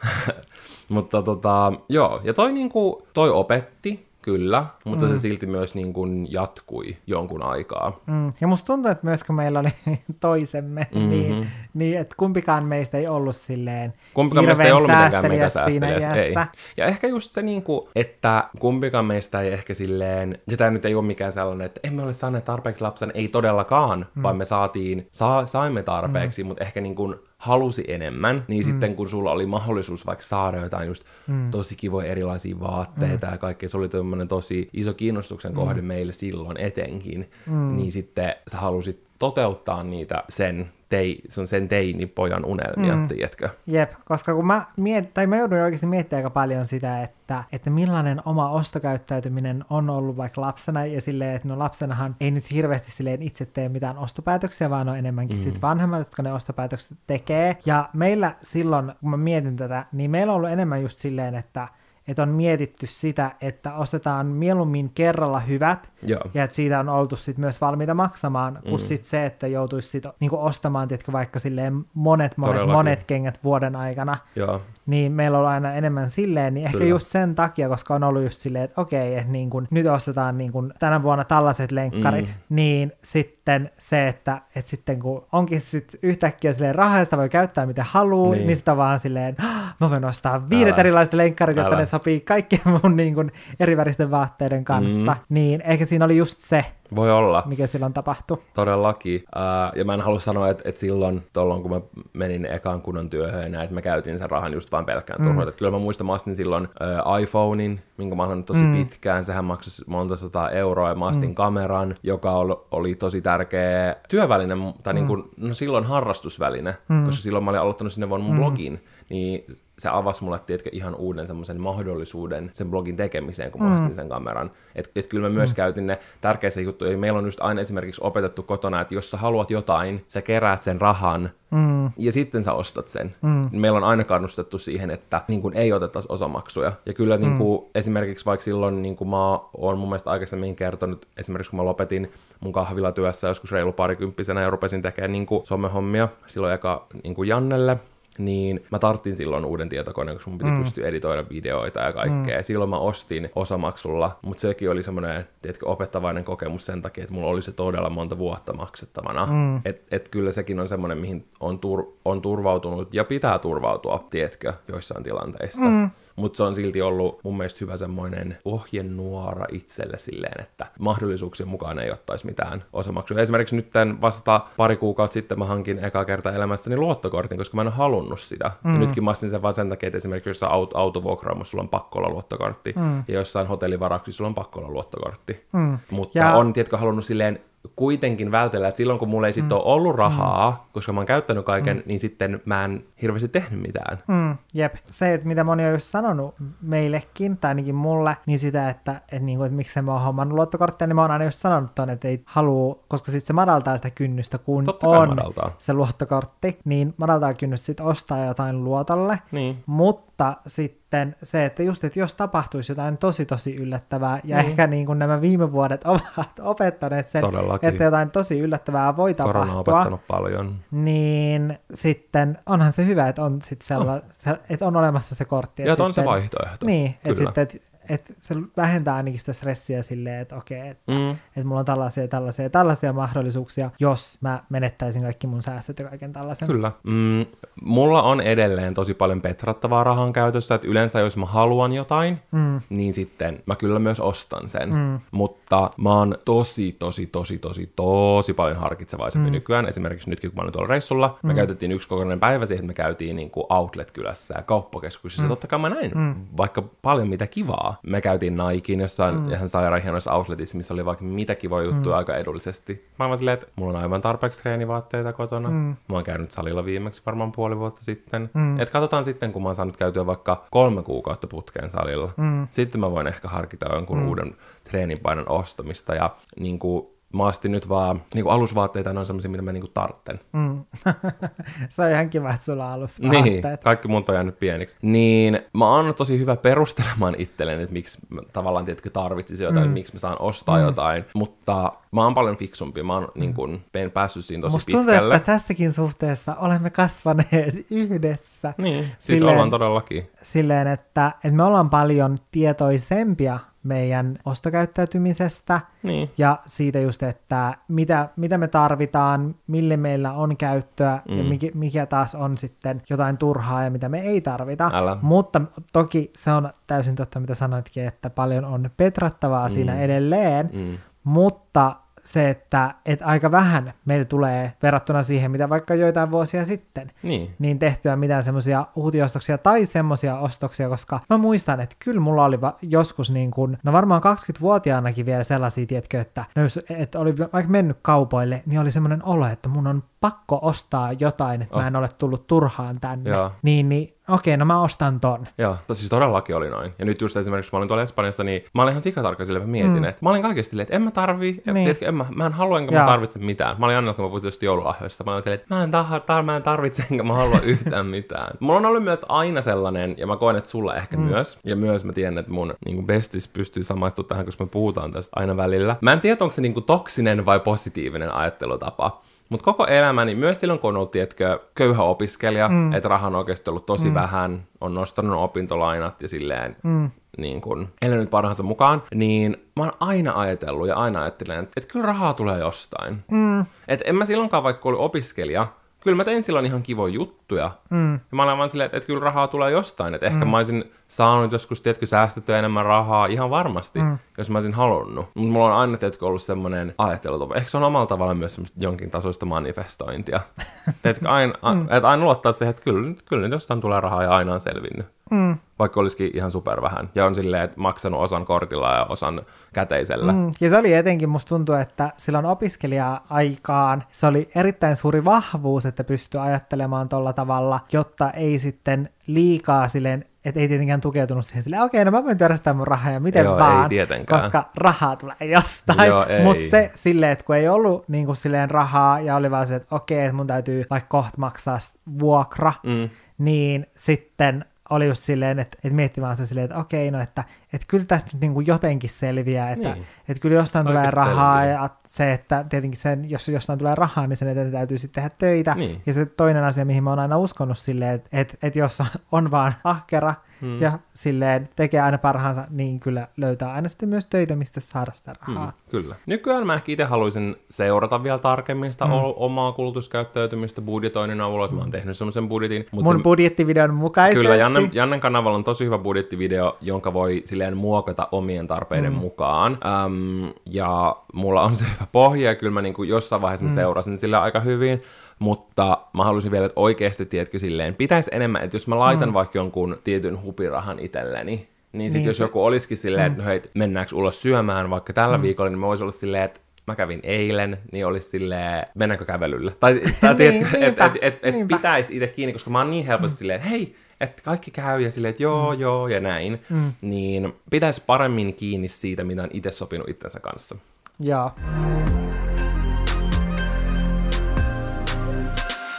(laughs) mutta tota, joo, ja toi, niinku, toi opetti, Kyllä, mutta mm. se silti myös niin kuin jatkui jonkun aikaa. Mm. Ja musta tuntuu, että myös kun meillä oli (laughs) toisemme, mm-hmm. niin, niin että kumpikaan meistä ei ollut silleen kumpikaan meistä ei ollut mitenkään siinä ei. Ja ehkä just se, niin kuin, että kumpikaan meistä ei ehkä silleen, ja tämä nyt ei ole mikään sellainen, että emme ole saaneet tarpeeksi lapsen, ei todellakaan, mm. vaan me saatiin, sa- saimme tarpeeksi, mm. mutta ehkä niin kuin halusi enemmän, niin mm. sitten kun sulla oli mahdollisuus vaikka saada jotain just mm. tosi kivoja erilaisia vaatteita mm. ja kaikkea, se oli tämmöinen tosi iso kiinnostuksen kohde mm. meille silloin etenkin, mm. niin sitten sä halusit toteuttaa niitä sen tei, sun sen teinipojan unelmia, mm. tiedätkö? Jep, koska kun mä, miet, tai mä joudun oikeasti miettimään aika paljon sitä, että, että millainen oma ostokäyttäytyminen on ollut vaikka lapsena, ja silleen, että no lapsenahan ei nyt hirveästi silleen itse tee mitään ostopäätöksiä, vaan on enemmänkin mm. sit vanhemmat, jotka ne ostopäätökset tekee. Ja meillä silloin, kun mä mietin tätä, niin meillä on ollut enemmän just silleen, että että on mietitty sitä, että ostetaan mieluummin kerralla hyvät, Joo. ja että siitä on oltu sit myös valmiita maksamaan, kuin mm. sit se, että joutuisi sit niinku ostamaan tiedätkö, vaikka silleen monet, monet, Todellakin. monet kengät vuoden aikana, Joo. Niin meillä on aina enemmän silleen, niin ehkä Kyllä. just sen takia, koska on ollut just silleen, että okei, että niin kun nyt ostetaan niin kun tänä vuonna tällaiset lenkkarit, Mm. niin sitten se, että, että sitten kun onkin sit yhtäkkiä silleen sitä voi käyttää miten haluaa, niin, Niin. sitä vaan silleen, "Ah, mä voin ostaa viidet Älä. erilaiset lenkkarit, jotta Älä. ne sopii kaikkien mun niin kun eriväristen vaatteiden kanssa, Mm. niin ehkä siinä oli just se, Voi olla. mikä silloin tapahtui. Todellakin. Uh, ja mä en halua sanoa, että, että silloin, tolloin kun mä menin ekaan kunnon työhön ja näin, että mä käytin sen rahan just vaan pelkkään. Mm. Kyllä mä muistan, mä ostin silloin uh, iPhonein, minkä mä olen tosi mm. pitkään. Sehän maksoi monta sataa euroa ja mä ostin mm. kameran, joka oli, oli tosi tärkeä työväline, tai mm. niin kuin, no silloin harrastusväline, mm. koska silloin mä olin aloittanut sinne vuonna mun mm. blogin, niin se avasi mulle, tiedätkö, ihan uuden semmoisen mahdollisuuden sen blogin tekemiseen, kun mä ostin sen kameran. Että et kyllä mä myös mm. käytin ne tärkeissä juttuja. Meillä on just aina esimerkiksi opetettu kotona, että jos sä haluat jotain, sä keräät sen rahan, Mm. ja sitten sä ostat sen. Mm. Meillä on aina kannustettu siihen, että niin kun ei otettaisi osamaksuja. Ja kyllä niin kun, esimerkiksi vaikka silloin, niin kuin mä oon mun mielestä aikaisemmin kertonut, esimerkiksi kun mä lopetin mun kahvilatyössä joskus reilu parikymppisenä ja rupesin tekemään niin somehommia silloin eka niin Jannelle, niin mä tarttin silloin uuden tietokoneen, koska mun piti mm. pystyä editoida videoita ja kaikkea. Mm. Silloin mä ostin osamaksulla, mutta sekin oli semmoinen, tiedätkö, opettavainen kokemus sen takia, että mulla oli se todella monta vuotta maksettavana. Mm. Et, et kyllä sekin on semmoinen, mihin on, tur, on turvautunut ja pitää turvautua, tiedätkö, joissain tilanteissa. Mm. Mutta se on silti ollut mun mielestä hyvä semmoinen ohjenuora itselle silleen, että mahdollisuuksien mukaan ei ottaisi mitään osamaksuja. Esimerkiksi nyt tämän vasta pari kuukautta sitten mä hankin eka kerta elämässäni luottokortin, koska mä en halunnut sitä. Mm. Ja nytkin mä ostin sen vaan sen takia, että esimerkiksi jossain auto, autovuokraamossa sulla on pakko olla luottokortti, mm. ja jossain hotellivaraksi sulla on pakko olla luottokortti. Mm. Mutta Ja- on, tiedätkö, halunnut silleen kuitenkin vältellä, että silloin kun mulla ei sitten mm. ole ollut rahaa, mm. koska mä oon käyttänyt kaiken, mm. niin sitten mä en hirveästi tehnyt mitään. Mm, jep. Se, että mitä moni on just sanonut meillekin, tai ainakin mulle, niin sitä, että, että, niinku, että miksi mä oon hommannut luottokorttia, niin mä oon aina just sanonut ton, että ei halua, koska sitten se madaltaa sitä kynnystä, kun Totta on madaltaa. se luottokortti, niin madaltaa kynnystä sitten ostaa jotain luotolle. Niin. Mutta sitten se, että just, että jos tapahtuisi jotain tosi tosi yllättävää, ja Niin. ehkä niin kuin nämä viime vuodet (laughs) ovat opettaneet sen, Todellakin. että jotain tosi yllättävää voi Korona on tapahtua, opettanut paljon. niin sitten onhan se hyvä, että on, sit sella, se, että on olemassa se kortti. Ja että on se vaihtoehto. Niin, että sitten, että et se vähentää ainakin sitä stressiä silleen, että okei, että Mm. et mulla on tällaisia, tällaisia, tällaisia mahdollisuuksia, jos mä menettäisin kaikki mun säästöt ja kaiken tällaisen. Kyllä. Mm, mulla on edelleen tosi paljon petrattavaa rahan käytössä, että yleensä jos mä haluan jotain, Mm. niin sitten mä kyllä myös ostan sen. Mm. Mutta mä oon tosi, tosi, tosi, tosi, tosi paljon harkitsevaisempi mm. nykyään. Esimerkiksi nytkin, kun mä olin tuolla reissulla, me käytettiin yksi kokonainen päivä siihen, että me käytiin niin kuin outlet-kylässä ja kauppakeskuksissa. Mm. Totta kai mä näin mm. vaikka paljon mitä kivaa. Me käytiin Nikein jossain mm. ihan sairaan hienoissa outletissa, missä oli vaikka mitä kivoja juttuja mm. aika edullisesti. Mä oon vaan silleen, että mulla on aivan tarpeeksi treenivaatteita kotona. Mm. Mä oon käynyt salilla viimeksi varmaan puoli vuotta sitten. Mm. Et katsotaan sitten, kun mä oon saanut käytyä vaikka kolme kuukautta putkeen salilla. Mm. Sitten mä voin ehkä harkita jonkun mm. uuden treenipainon ostamista. Ja niin kuin, mä ostin nyt vaan niin kuin alusvaatteita, ne on semmoisia, mitä mä niin kuin tartten. Mm. (laughs) se on ihan kiva, että sulla on alussa Niin, kaikki muut on jäänyt pieniksi. Niin mä oon tosi hyvä perustelemaan itselleni, että miksi mä tavallaan tiedätkö, tarvitsisin jotain, mm. miksi mä saan ostaa mm. jotain, mutta mä oon paljon fiksumpi, mä oon niin kuin, en päässyt siinä tosi Musta tuntuu, pitkälle. että tästäkin suhteessa olemme kasvaneet (laughs) yhdessä. Niin, siis Silleen- ollaan todellakin. silleen, että, että me ollaan paljon tietoisempia meidän ostokäyttäytymisestä Niin. ja siitä just, että mitä, mitä me tarvitaan, mille meillä on käyttöä mm. ja mikä, mikä taas on sitten jotain turhaa ja mitä me ei tarvita. Älä. Mutta toki se on täysin totta, mitä sanoitkin, että paljon on petrattavaa mm. siinä edelleen, Mm. mutta se, että, että aika vähän meillä tulee verrattuna siihen, mitä vaikka joitain vuosia sitten, Niin. niin tehtyä mitään semmoisia uutiostoksia tai semmoisia ostoksia, koska mä muistan, että kyllä mulla oli va- joskus niin kuin, no varmaan 20-vuotiaanakin vielä sellaisia, tiedätkö, että, no jos, että oli vaikka mennyt kaupoille, niin oli semmoinen olo, että mun on pakko ostaa jotain, että oh. mä en ole tullut turhaan tänne, Joo. niin, niin okei, no mä ostan ton. Joo, siis todellakin oli noin. Ja nyt just esimerkiksi, kun mä olin tuolla Espanjassa, niin mä olin ihan sikatarkka sille, mä mietin, mm. että mä olin kaikesti silleen, että en mä tarvii, niin. tiedätkö, en mä, mä en halua enkä Joo. mä tarvitse mitään. Mä olin Annella, kun mä puhutin just joululahjoista, mä olin silleen, että mä en, tar- tar- mä en tarvitse enkä mä halua yhtään (laughs) mitään. Mulla on ollut myös aina sellainen, ja mä koen, että sulla ehkä mm. myös, ja myös mä tiedän, että mun niin bestis pystyy samaistumaan tähän, koska me puhutaan tästä aina välillä. Mä en tiedä, onko se niin kuin toksinen vai positiivinen ajattelutapa. Mutta koko elämäni, myös silloin kun on ollut, tietkö, köyhä opiskelija, mm. että raha on oikeasti ollut tosi mm. vähän, on nostanut opintolainat ja silleen mm. niin kun, elänyt parhaansa mukaan, niin mä oon aina ajatellut ja aina ajattelen, että, että kyllä rahaa tulee jostain. Mm. Että en mä silloinkaan, vaikka oli opiskelija, kyllä mä tein silloin ihan kivoja juttuja. Mm. Ja mä olen vaan silleen, että, että kyllä rahaa tulee jostain. Että ehkä mm. mä olisin saanut joskus, tiedätkö, säästettyä enemmän rahaa ihan varmasti, mm. jos mä olisin halunnut. Mutta mulla on aina, tiedätkö, ollut semmoinen ajattelutapa. Ehkä se on omalla tavalla myös semmoista jonkin tasoista manifestointia. (laughs) tiedätkö, aina, mm. että aina luottaa siihen, että kyllä, kyllä nyt jostain tulee rahaa ja aina on selvinnyt. Mm. Vaikka olisikin ihan super vähän. Ja on silleen, että maksanut osan kortilla ja osan käteisellä. Mm. Ja se oli etenkin, musta tuntuu, että silloin opiskelija-aikaan se oli erittäin suuri vahvuus, että pystyy ajattelemaan tuolla tavalla, jotta ei sitten liikaa silleen että ei tietenkään tukeutunut siihen silleen, okei, okay, no mä voin törstää mun rahaa ja miten Joo, vaan, koska rahaa tulee jostain. Mutta se silleen, että kun ei ollut niin kuin silleen rahaa ja oli vaan se, että okei, okay, että mun täytyy vaikka kohta maksaa vuokra, mm. niin sitten oli just silleen, että, että miettimään sitä silleen, että okei, no että, että kyllä tästä nyt niin kuin jotenkin selviää, että, niin. että kyllä jostain Oikeasti tulee rahaa selviää. ja se, että tietenkin sen, jos jostain tulee rahaa, niin sen eteen täytyy sitten tehdä töitä. Niin. Ja se toinen asia, mihin mä oon aina uskonut silleen, että, että, että jos on vaan ahkera, hmm. ja silleen tekee aina parhaansa, niin kyllä löytää aina sitten myös töitä, mistä saada sitä rahaa. Hmm, kyllä. Nykyään mä ehkä itse haluaisin seurata vielä tarkemmin sitä hmm. omaa kulutuskäyttäytymistä budjetoinnin avulla, että mä oon tehnyt semmoisen budjetin. Mutta Mun se... budjettivideon mukaisesti. Kyllä, Jannen, Jannen kanavalla on tosi hyvä budjettivideo, jonka voi silleen muokata omien tarpeiden hmm. mukaan. Um, ja mulla on se hyvä pohja, ja kyllä mä niin jossain vaiheessa hmm. seurasin sillä aika hyvin mutta mä halusin vielä, että oikeasti, tiedätkö, silleen, pitäisi enemmän, että jos mä laitan mm. vaikka jonkun tietyn hupirahan itselleni, niin sitten niin jos joku olisikin silleen, mm. että no hei, mennäänkö ulos syömään vaikka tällä mm. viikolla, niin mä voisin olla silleen, että mä kävin eilen, niin olisi silleen, mennäänkö kävelylle? Tai, tai niin, että et, et, et, et pitäisi itse kiinni, koska mä oon niin helposti mm. silleen, hei, että kaikki käy ja silleen, että joo, mm. joo ja näin, mm. niin pitäisi paremmin kiinni siitä, mitä on itse sopinut itsensä kanssa. Joo.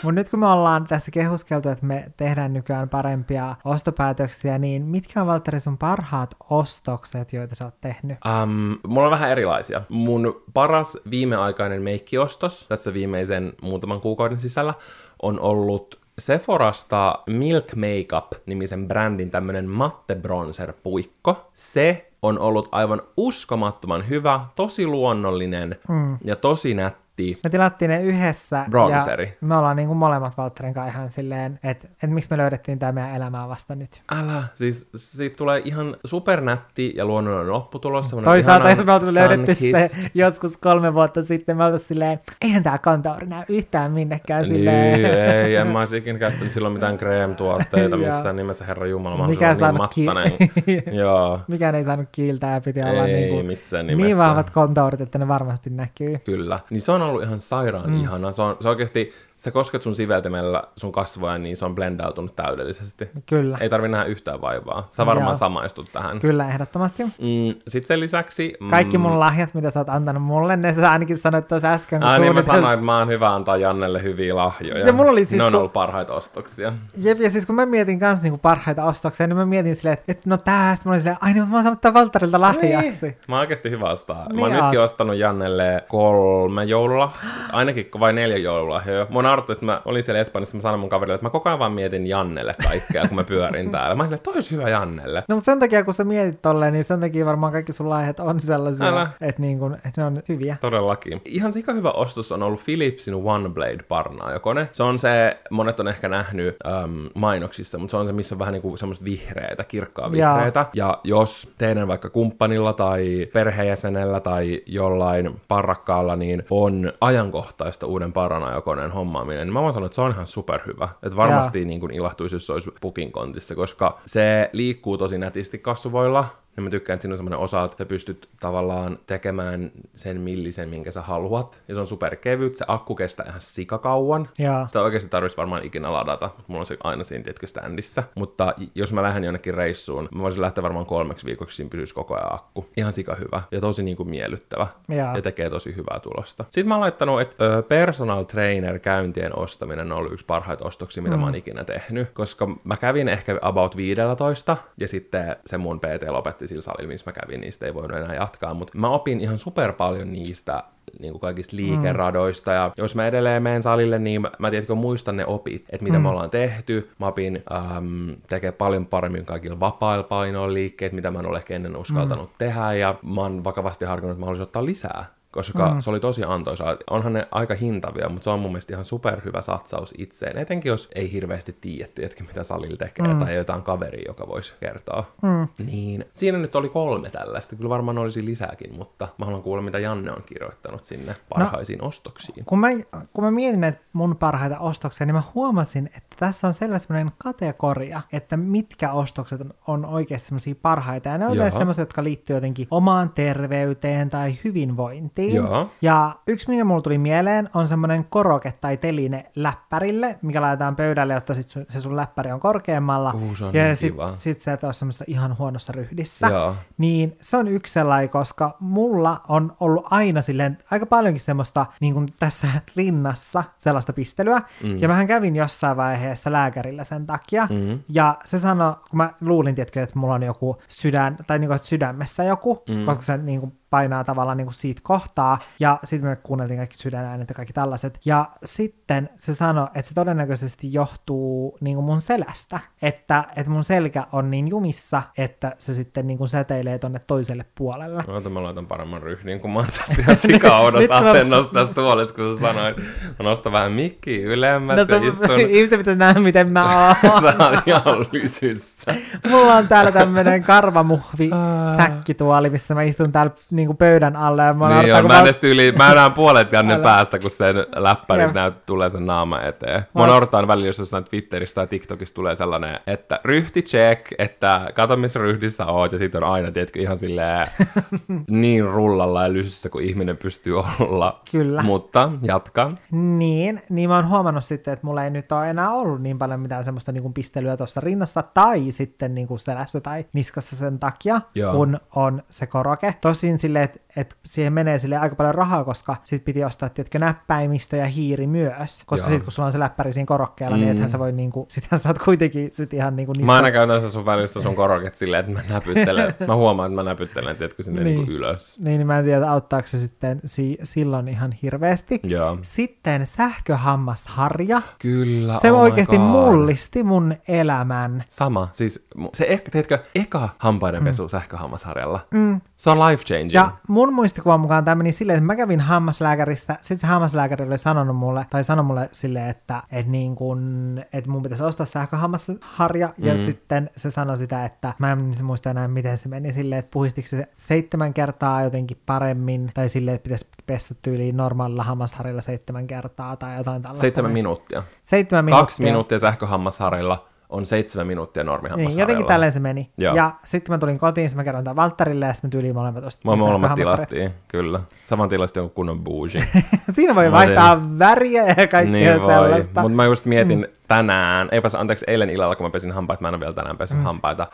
Mutta nyt kun me ollaan tässä kehuskeltu, että me tehdään nykyään parempia ostopäätöksiä, niin mitkä on Valtteri sun parhaat ostokset, joita sä oot tehnyt? Um, mulla on vähän erilaisia. Mun paras viimeaikainen meikkiostos tässä viimeisen muutaman kuukauden sisällä on ollut Sephorasta Milk Makeup-nimisen brändin tämmönen matte bronzer puikko. Se on ollut aivan uskomattoman hyvä, tosi luonnollinen mm. ja tosi nätti tilattiin. Me tilattiin ne yhdessä. Bronzeri. Ja me ollaan niin kuin molemmat Valtterin kanssa ihan silleen, että, että miksi me löydettiin tämä meidän elämää vasta nyt. Älä, siis siitä tulee ihan supernätti ja luonnollinen lopputulos. Toisaalta jos me oltaisiin löydetty se joskus kolme vuotta sitten, me oltaisiin silleen, eihän tämä kantauri näy yhtään minnekään silleen. Niin, ei, en mä olisi ikinä käyttänyt silloin mitään krem-tuotteita (laughs) missään nimessä, herra Jumala, mä Mikä niin mattainen. Ki- (laughs) Joo. Mikään ei saanut kiiltää ja piti olla ei, niin, kuin, missään nimessä. niin vahvat kontourit, että ne varmasti näkyy. Kyllä. Niin se on ollut ihan sairaan mm. ihana. Se on, se oikeasti sä kosket sun siveltimellä sun kasvoja, niin se on blendautunut täydellisesti. Kyllä. Ei tarvi nähdä yhtään vaivaa. Sä varmaan Joo. samaistut tähän. Kyllä, ehdottomasti. Mm, Sitten sen lisäksi... Mm, Kaikki mun lahjat, mitä sä oot antanut mulle, ne sä ainakin sanoit tuossa äsken. Ai niin mä sanoin, että mä oon hyvä antaa Jannelle hyviä lahjoja. Ja mulla oli siis, ne on kun... ollut parhaita ostoksia. Jep, ja siis kun mä mietin kanssa niinku parhaita ostoksia, niin mä mietin silleen, että, no tää, sitten mä olin silleen, ai niin mä oon saanut tämän Valtarilta lahjaksi. Niin. Mä oon oikeasti hyvä ostaa. Niin mä oon nytkin ostanut Jannelle kolme joulua, ainakin vai neljä joululahjoja. Mä oon että mä olin siellä Espanjassa, mä sanoin mun kaverille, että mä koko ajan vaan mietin Jannelle kaikkea, kun mä pyörin (laughs) täällä. Mä sanoin, että olisi hyvä Jannelle. No mutta sen takia, kun sä mietit tolleen, niin sen takia varmaan kaikki sun lahjat on sellaisia, että, niin kun, että ne on hyviä. Todellakin. Ihan sika hyvä ostos on ollut Philipsin One Blade parnaajokone. Se on se, monet on ehkä nähnyt um, mainoksissa, mutta se on se, missä on vähän niinku semmoista vihreitä, kirkkaa vihreitä. Ja. ja jos teidän vaikka kumppanilla tai perheenjäsenellä tai jollain parrakkaalla, niin on ajankohtaista uuden paranajokoneen hommaaminen, niin mä voin sanoa, että se on ihan superhyvä. Että varmasti niin kuin ilahtuisi, jos se olisi pukin kontissa, koska se liikkuu tosi nätisti kasvoilla, Ja mä tykkään, että siinä on semmoinen osa, että sä pystyt tavallaan tekemään sen millisen, minkä sä haluat. Ja se on superkevyt, se akku kestää ihan sikakauan. Joo. Sitä oikeasti tarvitsisi varmaan ikinä ladata. Mulla on se aina siinä, tietkö, standissa. Mutta jos mä lähden jonnekin reissuun, mä voisin lähteä varmaan kolmeksi viikoksi, siinä pysyisi koko ajan akku. Ihan sika hyvä ja tosi niin kuin miellyttävä. Joo. Ja tekee tosi hyvää tulosta. Sitten mä oon laittanut, että ö, personal trainer käyntien ostaminen on ollut yksi parhaita ostoksia, mitä mm. mä oon ikinä tehnyt. Koska mä kävin ehkä about 15 ja sitten se mun PT lopetti sillä salilla, missä mä kävin, niistä ei voinut enää jatkaa. Mutta mä opin ihan super paljon niistä niin kuin kaikista liikeradoista, ja jos mä edelleen menen salille, niin mä, mä tiedätkö, muistan ne opit, että mitä mm. me ollaan tehty. Mä opin äm, tekee paljon paremmin kaikilla vapailla painoilla liikkeet, mitä mä en ole ehkä ennen uskaltanut mm. tehdä, ja mä oon vakavasti harkinnut, että mä haluaisin ottaa lisää koska mm. se oli tosi antoisaa. Onhan ne aika hintavia, mutta se on mun mielestä ihan superhyvä satsaus itseen, etenkin jos ei hirveästi tiedä, tiedätkö, mitä salilla tekee, mm. tai jotain kaveria, joka voisi kertoa. Mm. Niin, siinä nyt oli kolme tällaista, kyllä varmaan olisi lisääkin, mutta mä haluan kuulla, mitä Janne on kirjoittanut sinne parhaisiin no, ostoksiin. Kun mä, kun mä mietin että mun parhaita ostoksia, niin mä huomasin, että tässä on selvä sellainen kategoria, että mitkä ostokset on, oikeasti semmoisia parhaita, ja ne on yleensä semmoisia, jotka liittyy jotenkin omaan terveyteen tai hyvinvointiin. Joo. Ja yksi, mikä mulle tuli mieleen, on semmoinen koroke tai teline läppärille, mikä laitetaan pöydälle, jotta sit se sun läppäri on korkeammalla. Uh, on ja niin sitten sit sä et ole semmoista ihan huonossa ryhdissä. Joo. Niin se on yksi sellainen, koska mulla on ollut aina silleen aika paljonkin semmoista niin kuin tässä (laughs) rinnassa sellaista pistelyä. Mm. Ja mähän kävin jossain vaiheessa lääkärillä sen takia. Mm. Ja se sanoi, kun mä luulin, tietkö, että mulla on joku sydän, tai niin kuin, sydämessä joku, mm. koska se niin kuin painaa tavallaan niin kuin siitä kohtaa, ja sitten me kuunneltiin kaikki sydänäänet ja kaikki tällaiset, ja sitten se sanoi, että se todennäköisesti johtuu niin kuin mun selästä, että, että mun selkä on niin jumissa, että se sitten niin kuin säteilee tonne toiselle puolelle. No, mä laitan paremman ryhdin, kun mä oon tässä ihan sikaudossa (laughs) asennossa tässä tuolissa, kun sä sanoit, mä nostan vähän mikki ylemmäs no, ja istun. (laughs) Ihmistä pitäisi nähdä, miten mä oon. (laughs) sä oot ihan lysyssä. Mulla on täällä tämmönen karvamuhvi säkkituoli, missä mä istun täällä niinku pöydän alle. Ja mä niin on, mä, mä... Tyyli, mä näen puolet Jannen päästä, kun sen läppäri näyt, tulee sen naama eteen. Mä odotan välillä, jos jossain Twitterissä tai TikTokissa tulee sellainen, että ryhti check, että kato missä ryhdissä oot, ja sitten on aina, tiedätkö, ihan silleen (laughs) niin rullalla ja lysyssä, kuin ihminen pystyy olla. Kyllä. Mutta jatka. Niin, niin mä oon huomannut sitten, että mulla ei nyt ole enää ollut niin paljon mitään semmoista niin kuin pistelyä tuossa rinnassa, tai sitten niin kuin selässä tai niskassa sen takia, Joo. kun on se koroke. Tosin silleen, että et siihen menee sille aika paljon rahaa, koska sit piti ostaa, tietkö, näppäimistö ja hiiri myös. Koska sitten kun sulla on se läppäri siinä korokkeella, mm. niin ethän sä voi niinku, sittenhän sä oot kuitenkin sit ihan niinku niistä... Mä aina käytän sun välistä sun koroket silleen, että mä näpyttelen. mä huomaan, että mä näpyttelen, tiedätkö, sinne niin. niinku ylös. Niin, niin mä en tiedä, auttaako se sitten si- silloin ihan hirveästi. Joo. Sitten sähköhammasharja. Kyllä, Se oh oikeasti mullisti mun elämän. Sama, siis se, ehkä, tiedätkö, eka hampaidenpesu mm. sähköhammasharjalla. Mm. Se on life changing. Ja mun muistikuvan mukaan tämä meni silleen, että mä kävin hammaslääkäristä, sitten se hammaslääkäri oli sanonut mulle, tai sanoi mulle silleen, että, että, niin kun, että mun pitäisi ostaa sähköhammasharja, mm. ja sitten se sanoi sitä, että mä en muista enää, miten se meni silleen, että puhistiko se seitsemän kertaa jotenkin paremmin, tai silleen, että pitäisi pestä tyyliin normaalilla hammasharjalla seitsemän kertaa, tai jotain tällaista. Seitsemän minuuttia. Seitsemän minuuttia. Kaksi minuuttia sähköhammasharjalla on seitsemän minuuttia normihammassa Niin, jotenkin tälleen se meni. Joo. Ja sitten mä tulin kotiin, mä kerron tämän Valtterille ja sitten me tyyliin molemmat ostettiin. Mä molemmat tilattiin, kyllä. Saman tilasta jonkun kunnon bougie. (laughs) Siinä voi mä vaihtaa tein... väriä ja kaikkea niin sellaista. Mutta mä just mietin mm. tänään, eipäs anteeksi eilen illalla, kun mä pesin hampaita, mä en ole vielä tänään pessyt mm. hampaita.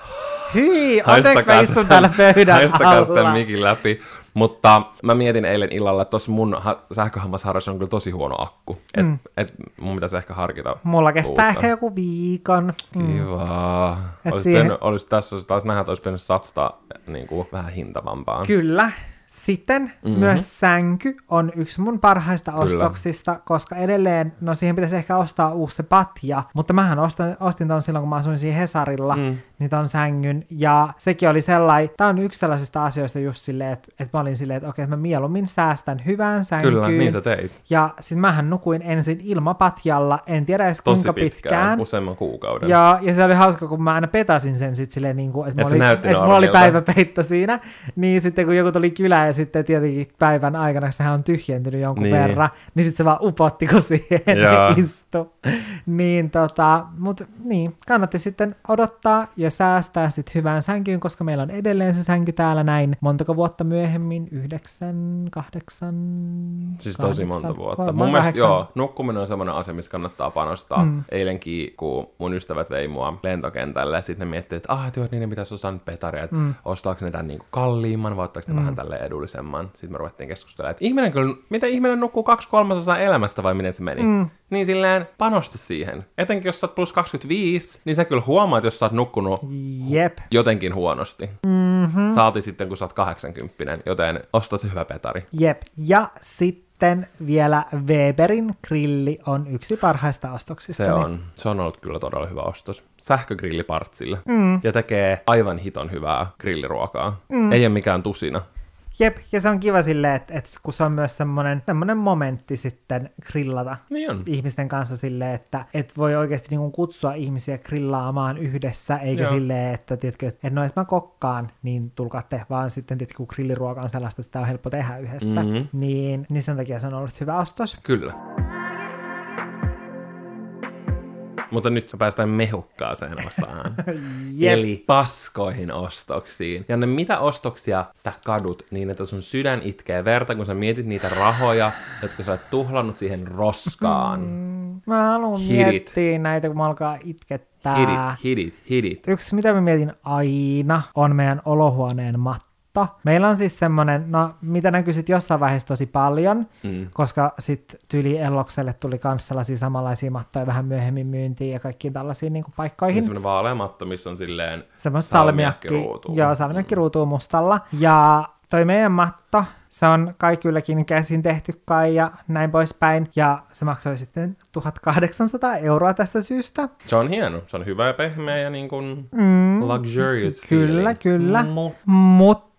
Hyi, anteeksi mä istun täällä pöydän Haistakaa sitten mikin läpi. Mutta mä mietin eilen illalla, että tuossa mun ha- sähköhammasharjassa on kyllä tosi huono akku. Et, mm. et mun pitäisi ehkä harkita Mulla kestää ehkä joku viikon. Mm. Kiva. Olisi, siihen... pitänyt, olisi tässä taas nähdä, että olisi pitänyt satsata niin kuin, vähän hintavampaan. Kyllä. Sitten mm-hmm. myös sänky on yksi mun parhaista Kyllä. ostoksista, koska edelleen, no siihen pitäisi ehkä ostaa uusi se patja, mutta mähän ostin, ostin ton silloin, kun mä asuin siinä Hesarilla, mm. Niin ton sängyn, ja sekin oli sellainen, tää on yksi sellaisista asioista just silleen, että, että mä olin silleen, että okei, että mä mieluummin säästän hyvään sänkyyn. Kyllä, niin sä teit. Ja sit mähän nukuin ensin ilmapatjalla, en tiedä edes Tosi kuinka pitkään. pitkään. useamman kuukauden. Ja, ja se oli hauska, kun mä aina petasin sen sit silleen, niin kuin, että, Et mulla, oli, että mulla oli päiväpeitto siinä, niin sitten kun joku tuli kylä kylään ja sitten tietenkin päivän aikana, kun sehän on tyhjentynyt jonkun Niin. niin. verran, niin sitten se vaan upotti, kun siihen Joo. (laughs) istui. Niin tota, mut niin, kannatti sitten odottaa ja säästää sitten hyvään sänkyyn, koska meillä on edelleen se sänky täällä näin montako vuotta myöhemmin, yhdeksän, kahdeksan, Siis tosi monta kahdeksan- vuotta. varmaan Mun mielestä kahdeksan. joo, nukkuminen on semmoinen asia, missä kannattaa panostaa. Mm. Eilenkin, kun mun ystävät vei mua lentokentälle, sitten ne miettii, että ah, joo, niiden pitäisi ostaa nyt petaria, että mm. ostaako ne tämän niinku kalliimman vai ottaako ne mm. vähän tälle edullisemman. Sitten me ruvettiin keskustelemaan, että ihminen kyllä, miten ihminen nukkuu kaksi kolmasosaa elämästä vai miten se meni? Mm. Niin silleen panosta siihen. Etenkin jos sä oot plus 25, niin sä kyllä huomaat, jos sä oot nukkunut Jep, jotenkin huonosti. Mm-hmm. Saati sitten, kun sä oot 80, joten osta se hyvä petari. jep. Ja sitten vielä Weberin grilli on yksi parhaista ostoksista. Se on, se on ollut kyllä todella hyvä ostos. Sähkögrilli partsille. Mm. Ja tekee aivan hiton hyvää grilliruokaa. Mm. Ei ole mikään tusina. Jep, ja se on kiva silleen, että, että kun se on myös semmoinen, semmoinen momentti sitten grillata Niin on. ihmisten kanssa silleen, että et voi oikeasti niin kutsua ihmisiä grillaamaan yhdessä, eikä Joo. Silleen, että tiedätkö, että no, että mä kokkaan, niin tulkaatte, vaan sitten tiedätkö, kun grilliruoka on sellaista, että sitä on helppo tehdä yhdessä, Mhm. mm-hmm. niin, niin sen takia se on ollut hyvä ostos. Kyllä. Mutta nyt me päästään mehukkaaseen osaan. (laughs) Jep. Eli paskoihin ostoksiin. Ja ne mitä ostoksia sä kadut niin, että sun sydän itkee verta, kun sä mietit niitä rahoja, jotka sä olet tuhlannut siihen roskaan. Mä haluan miettiä näitä, kun mä alkaa itkettää. Hit it, hit it, hit it. Yksi, mitä mä mietin aina, on meidän olohuoneen matto. Meillä on siis semmonen, no mitä näkyy sit jossain vaiheessa tosi paljon, Mm. koska sitten tyli Ellokselle tuli kans sellaisia samanlaisia mattoja vähän myöhemmin myyntiin ja kaikkiin tällaisiin niin Niin paikkoihin. semmoinen vaalea matto, missä on silleen salmiakki salmiakki, ruutuun. joo, salmiakki ruutuun mustalla. Ja toi meidän matto, se on kai kylläkin käsin tehty kai ja näin poispäin. Ja se maksoi sitten 1800 euroa tästä syystä. Se on hieno. Se on hyvä ja pehmeä ja niin kuin Mm, luxurious Kyllä, feeling. kyllä. Mm. Mutta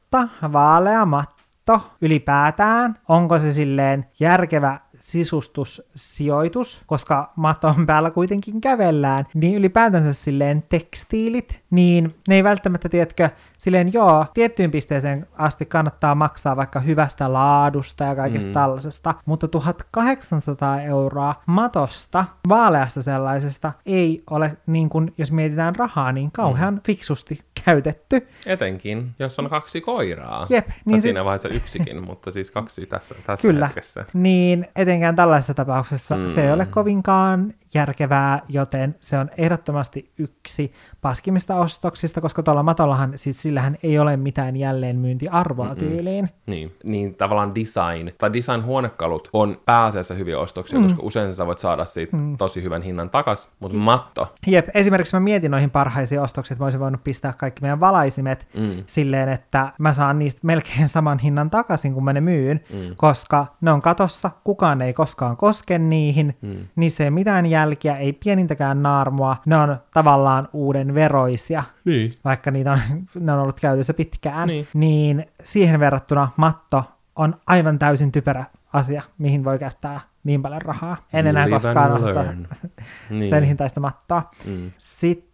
vaalea matto ylipäätään, onko se silleen järkevä sisustussijoitus, koska maton päällä kuitenkin kävellään, niin ylipäätänsä silleen tekstiilit, niin ne ei välttämättä, tiedätkö, silleen joo, tiettyyn pisteeseen asti kannattaa maksaa vaikka hyvästä laadusta ja kaikesta Mm. mm. tällaisesta, mutta 1800 euroa matosta, vaaleasta sellaisesta, ei ole, niin kuin, jos mietitään rahaa, niin kauhean mm. fiksusti käytetty. Etenkin, jos on kaksi koiraa. Jep, niin siinä se- vaiheessa yksikin, mutta siis kaksi tässä, tässä Kyllä. hetkessä. Niin etenkään tällaisessa tapauksessa Mm. mm. se ei ole kovinkaan järkevää, joten se on ehdottomasti yksi paskimmista ostoksista, koska tuolla matollahan, siis sillähän ei ole mitään jälleenmyyntiarvoa Mm-mm. tyyliin. Niin, niin tavallaan design, tai design-huonekalut on pääasiassa hyviä ostoksia, mm. koska usein sä voit saada siitä mm. tosi hyvän hinnan takas, mutta matto, Jep, esimerkiksi mä mietin noihin parhaisiin ostoksiin, että mä olisin voinut pistää kaikki meidän valaisimet Mm. silleen, että mä saan niistä melkein saman hinnan takaisin, kun mä ne myyn, Mm. koska ne on katossa, kukaan ei koskaan koske niihin, Mm. niissä ei mitään jälkiä, ei pienintäkään naarmua, ne on tavallaan uuden veroisia, Niin. vaikka niitä on, ne on ollut käytössä pitkään, Niin. niin siihen verrattuna matto on aivan täysin typerä asia, mihin voi käyttää niin paljon rahaa. En enää Live koskaan osta learn. (laughs) niin. sen hintaista mattoa. Mm. Sitten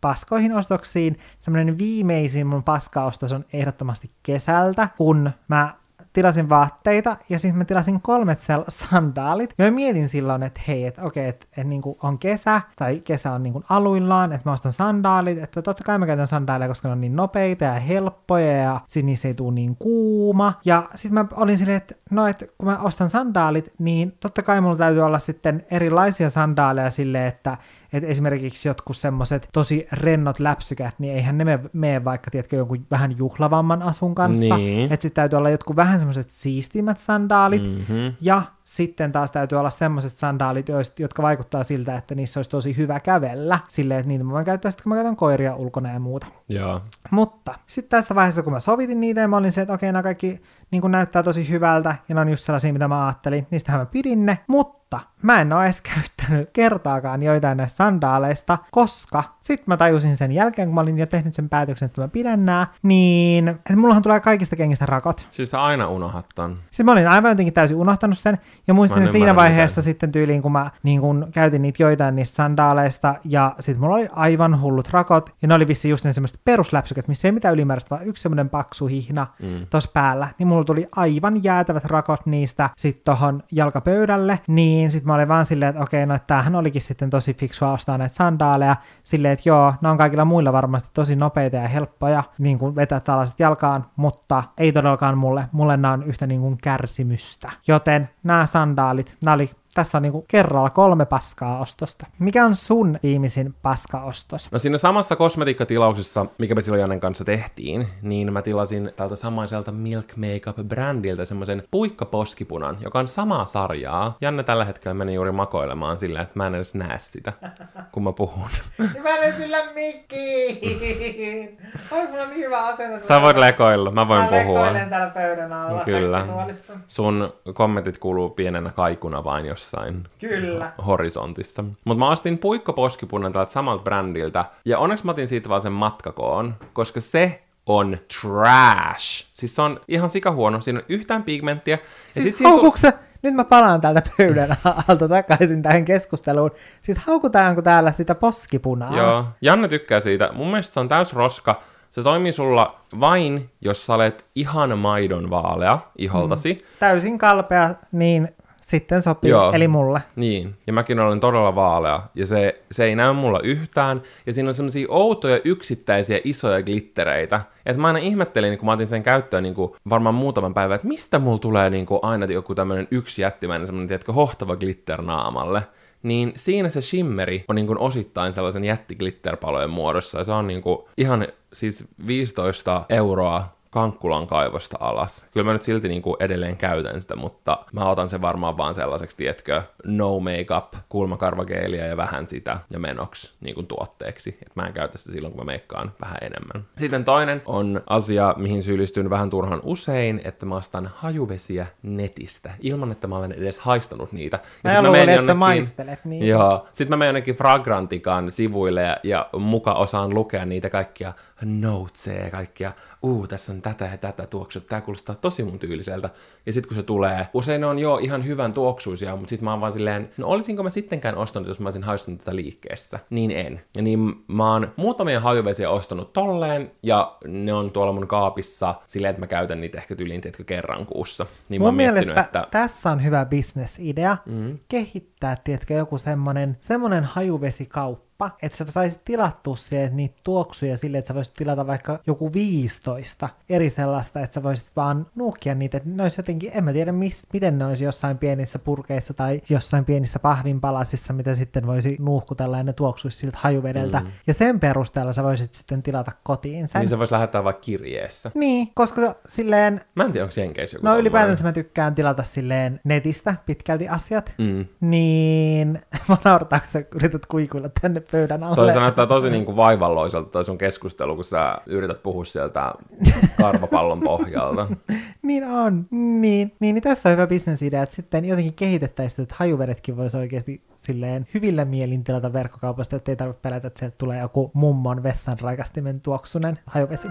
paskoihin ostoksiin, semmoinen viimeisin mun paskaostos on ehdottomasti kesältä, kun mä tilasin vaatteita ja sitten mä tilasin kolmet sel- (laughs) sandaalit. Ja mä mietin silloin, että hei, että okei, että et niinku on kesä tai kesä on niinku aluillaan, että mä ostan sandaalit, että totta kai mä käytän sandaaleja, koska ne on niin nopeita ja helppoja ja sit niissä ei tule niin kuuma. Ja sitten mä olin silleen, että no, että kun mä ostan sandaalit, niin totta kai mulla täytyy olla sitten erilaisia sandaaleja silleen, että et esimerkiksi jotkut semmoset tosi rennot läpsykät, niin eihän ne mene, vaikka, tiedätkö, jonkun vähän juhlavamman asun kanssa. Niin. Että sitten täytyy olla jotkut vähän semmoiset siistimmät sandaalit. Mm-hmm. Ja sitten taas täytyy olla semmoiset sandaalit, jotka vaikuttaa siltä, että niissä olisi tosi hyvä kävellä. Silleen, että niitä mä voin käyttää sitten, kun mä käytän koiria ulkona ja muuta. Joo. Mutta sitten tässä vaiheessa, kun mä sovitin niitä, ja mä olin se, että okei, nämä kaikki niin näyttää tosi hyvältä, ja ne on just sellaisia, mitä mä ajattelin, niistähän mä pidin ne, mutta mä en ole edes käyttänyt kertaakaan joitain näistä sandaaleista, koska sit mä tajusin sen jälkeen, kun mä olin jo tehnyt sen päätöksen, että mä pidän nää, niin että mullahan tulee kaikista kengistä rakot. Siis sä aina unohat ton. Siis mä olin aivan jotenkin täysin unohtanut sen, ja muistin siinä vaiheessa sitten tyyliin, kun mä niin kun käytin niitä joitain niistä sandaaleista, ja sitten mulla oli aivan hullut rakot, ja ne oli vissi just ne semmoiset perusläpsyket, missä ei mitään ylimääräistä, vaan yksi semmoinen paksu hihna mm. tossa päällä, niin mulla tuli aivan jäätävät rakot niistä sitten tohon jalkapöydälle, niin sitten mä olin vaan silleen, että okei, no että tämähän olikin sitten tosi fiksua ostaa näitä sandaaleja, silleen, että joo, ne on kaikilla muilla varmasti tosi nopeita ja helppoja, niin kuin vetää tällaiset jalkaan, mutta ei todellakaan mulle, mulle nämä on yhtä niin kuin kärsimystä. Joten nämä sandaalit, nämä oli tässä on niinku kerralla kolme paskaa ostosta. Mikä on sun viimeisin paskaostos? No siinä samassa kosmetiikkatilauksessa, mikä me silloin Jannen kanssa tehtiin, niin mä tilasin tältä samaiselta Milk Makeup-brändiltä semmoisen puikkaposkipunan, joka on samaa sarjaa. Janne tällä hetkellä meni juuri makoilemaan silleen, että mä en edes näe sitä, kun mä puhun. (laughs) Mä en sillä mikkiin! Oi, mulla on niin hyvä asento. Sä voit lekoilla, mä voin Mä puhua. lekoilen täällä pöydän alla. Kyllä. Sun kommentit kuuluu pienenä kaikuna vain jossain Kyllä. horisontissa. Mutta mä ostin puikkoposkipunnan tältä samalta brändiltä, ja onneksi mä otin siitä vaan sen matkakoon, koska se on trash. Siis se on ihan sikahuono, siinä on yhtään pigmenttiä. Ja Siis sit tu- haukukse, nyt mä palaan täältä pöydän alta takaisin tähän keskusteluun. Siis haukutaanko täällä sitä poskipunaa? Joo, Janne tykkää siitä. Mun mielestä se on täys roska. Se toimii sulla vain, jos sä olet ihan maidon vaalea iholtasi. Mm. Täysin kalpea, niin sitten sopii, Joo. eli mulle. Niin, ja mäkin olen todella vaalea, ja se, se ei näy mulla yhtään, ja siinä on semmoisia outoja yksittäisiä isoja glittereitä, että mä aina ihmettelin, kun mä otin sen käyttöön niin varmaan muutaman päivän, että mistä mulla tulee niin aina joku tämmöinen yksi jättimäinen semmoinen, tiedätkö, hohtava glitter naamalle. Niin siinä se shimmeri on niin kuin osittain sellaisen jättiglitterpalojen muodossa, ja se on niin kuin ihan siis 15 euroa Kankkulan kaivosta alas. Kyllä mä nyt silti niin kuin edelleen käytän sitä, mutta mä otan sen varmaan vaan sellaiseksi, tietkö, no makeup, kulmakarvageeliä ja vähän sitä ja menoksi niin kuin tuotteeksi. Et mä en käytä sitä silloin, kun mä meikkaan vähän enemmän. Sitten toinen on asia, mihin syyllistyn vähän turhan usein, että mä ostan hajuvesiä netistä, ilman että mä olen edes haistanut niitä. Mä sit luulin, menen että sä maistelet niitä. Joo. Sitten mä menen jonnekin Fragrantikan sivuille ja, ja muka osaan lukea niitä kaikkia ja kaikkia, uu, tässä on tätä ja tätä tuoksut, tää kuulostaa tosi mun tyyliseltä. Ja sitten kun se tulee, usein ne on jo ihan hyvän tuoksuisia, mutta sitten mä oon vaan silleen, no olisinko mä sittenkään ostanut, jos mä olisin haistanut tätä liikkeessä? Niin en. Ja niin mä oon muutamia hajuvesiä ostanut tolleen, ja ne on tuolla mun kaapissa silleen, että mä käytän niitä ehkä tyyliin, tiedätkö, kerran kuussa. Niin mä Mun miettinyt, mielestä että... tässä on hyvä bisnesidea mm. kehittää, tiedätkö, joku semmonen, semmonen hajuvesikauppa, että sä saisit tilattua sieltä niitä tuoksuja silleen, että sä voisit tilata vaikka joku 15 eri sellaista, että sä voisit vaan nuuhkia niitä, että ne olisi jotenkin, en mä tiedä mis, miten ne olisi jossain pienissä purkeissa tai jossain pienissä pahvinpalasissa, mitä sitten voisi nuuhkutella ja ne tuoksuisi siltä hajuvedeltä. Mm. Ja sen perusteella sä voisit sitten tilata kotiin sen. Niin se voisi lähettää vaikka kirjeessä. Niin, koska silleen Mä en tiedä, onko Jenkeissä joku No ylipäätänsä mä tykkään tilata silleen netistä pitkälti asiat, Mm. niin (laughs) mä naurattaa, kun sä yrität kuikuilla tänne pöydän alle. Toi näyttää tosi niin kuin vaivalloiselta toi sun keskustelu, kun sä yrität puhua sieltä karvapallon pohjalta. (laughs) Niin on, niin, niin, niin tässä on hyvä bisnesidea, että sitten jotenkin kehitettäisiin, että hajuvedetkin voisi oikeasti silleen hyvillä mielin tilata verkkokaupasta, että ei tarvitse pelätä, että sieltä tulee joku mummon vessan rakastimen tuoksunen hajuvesi.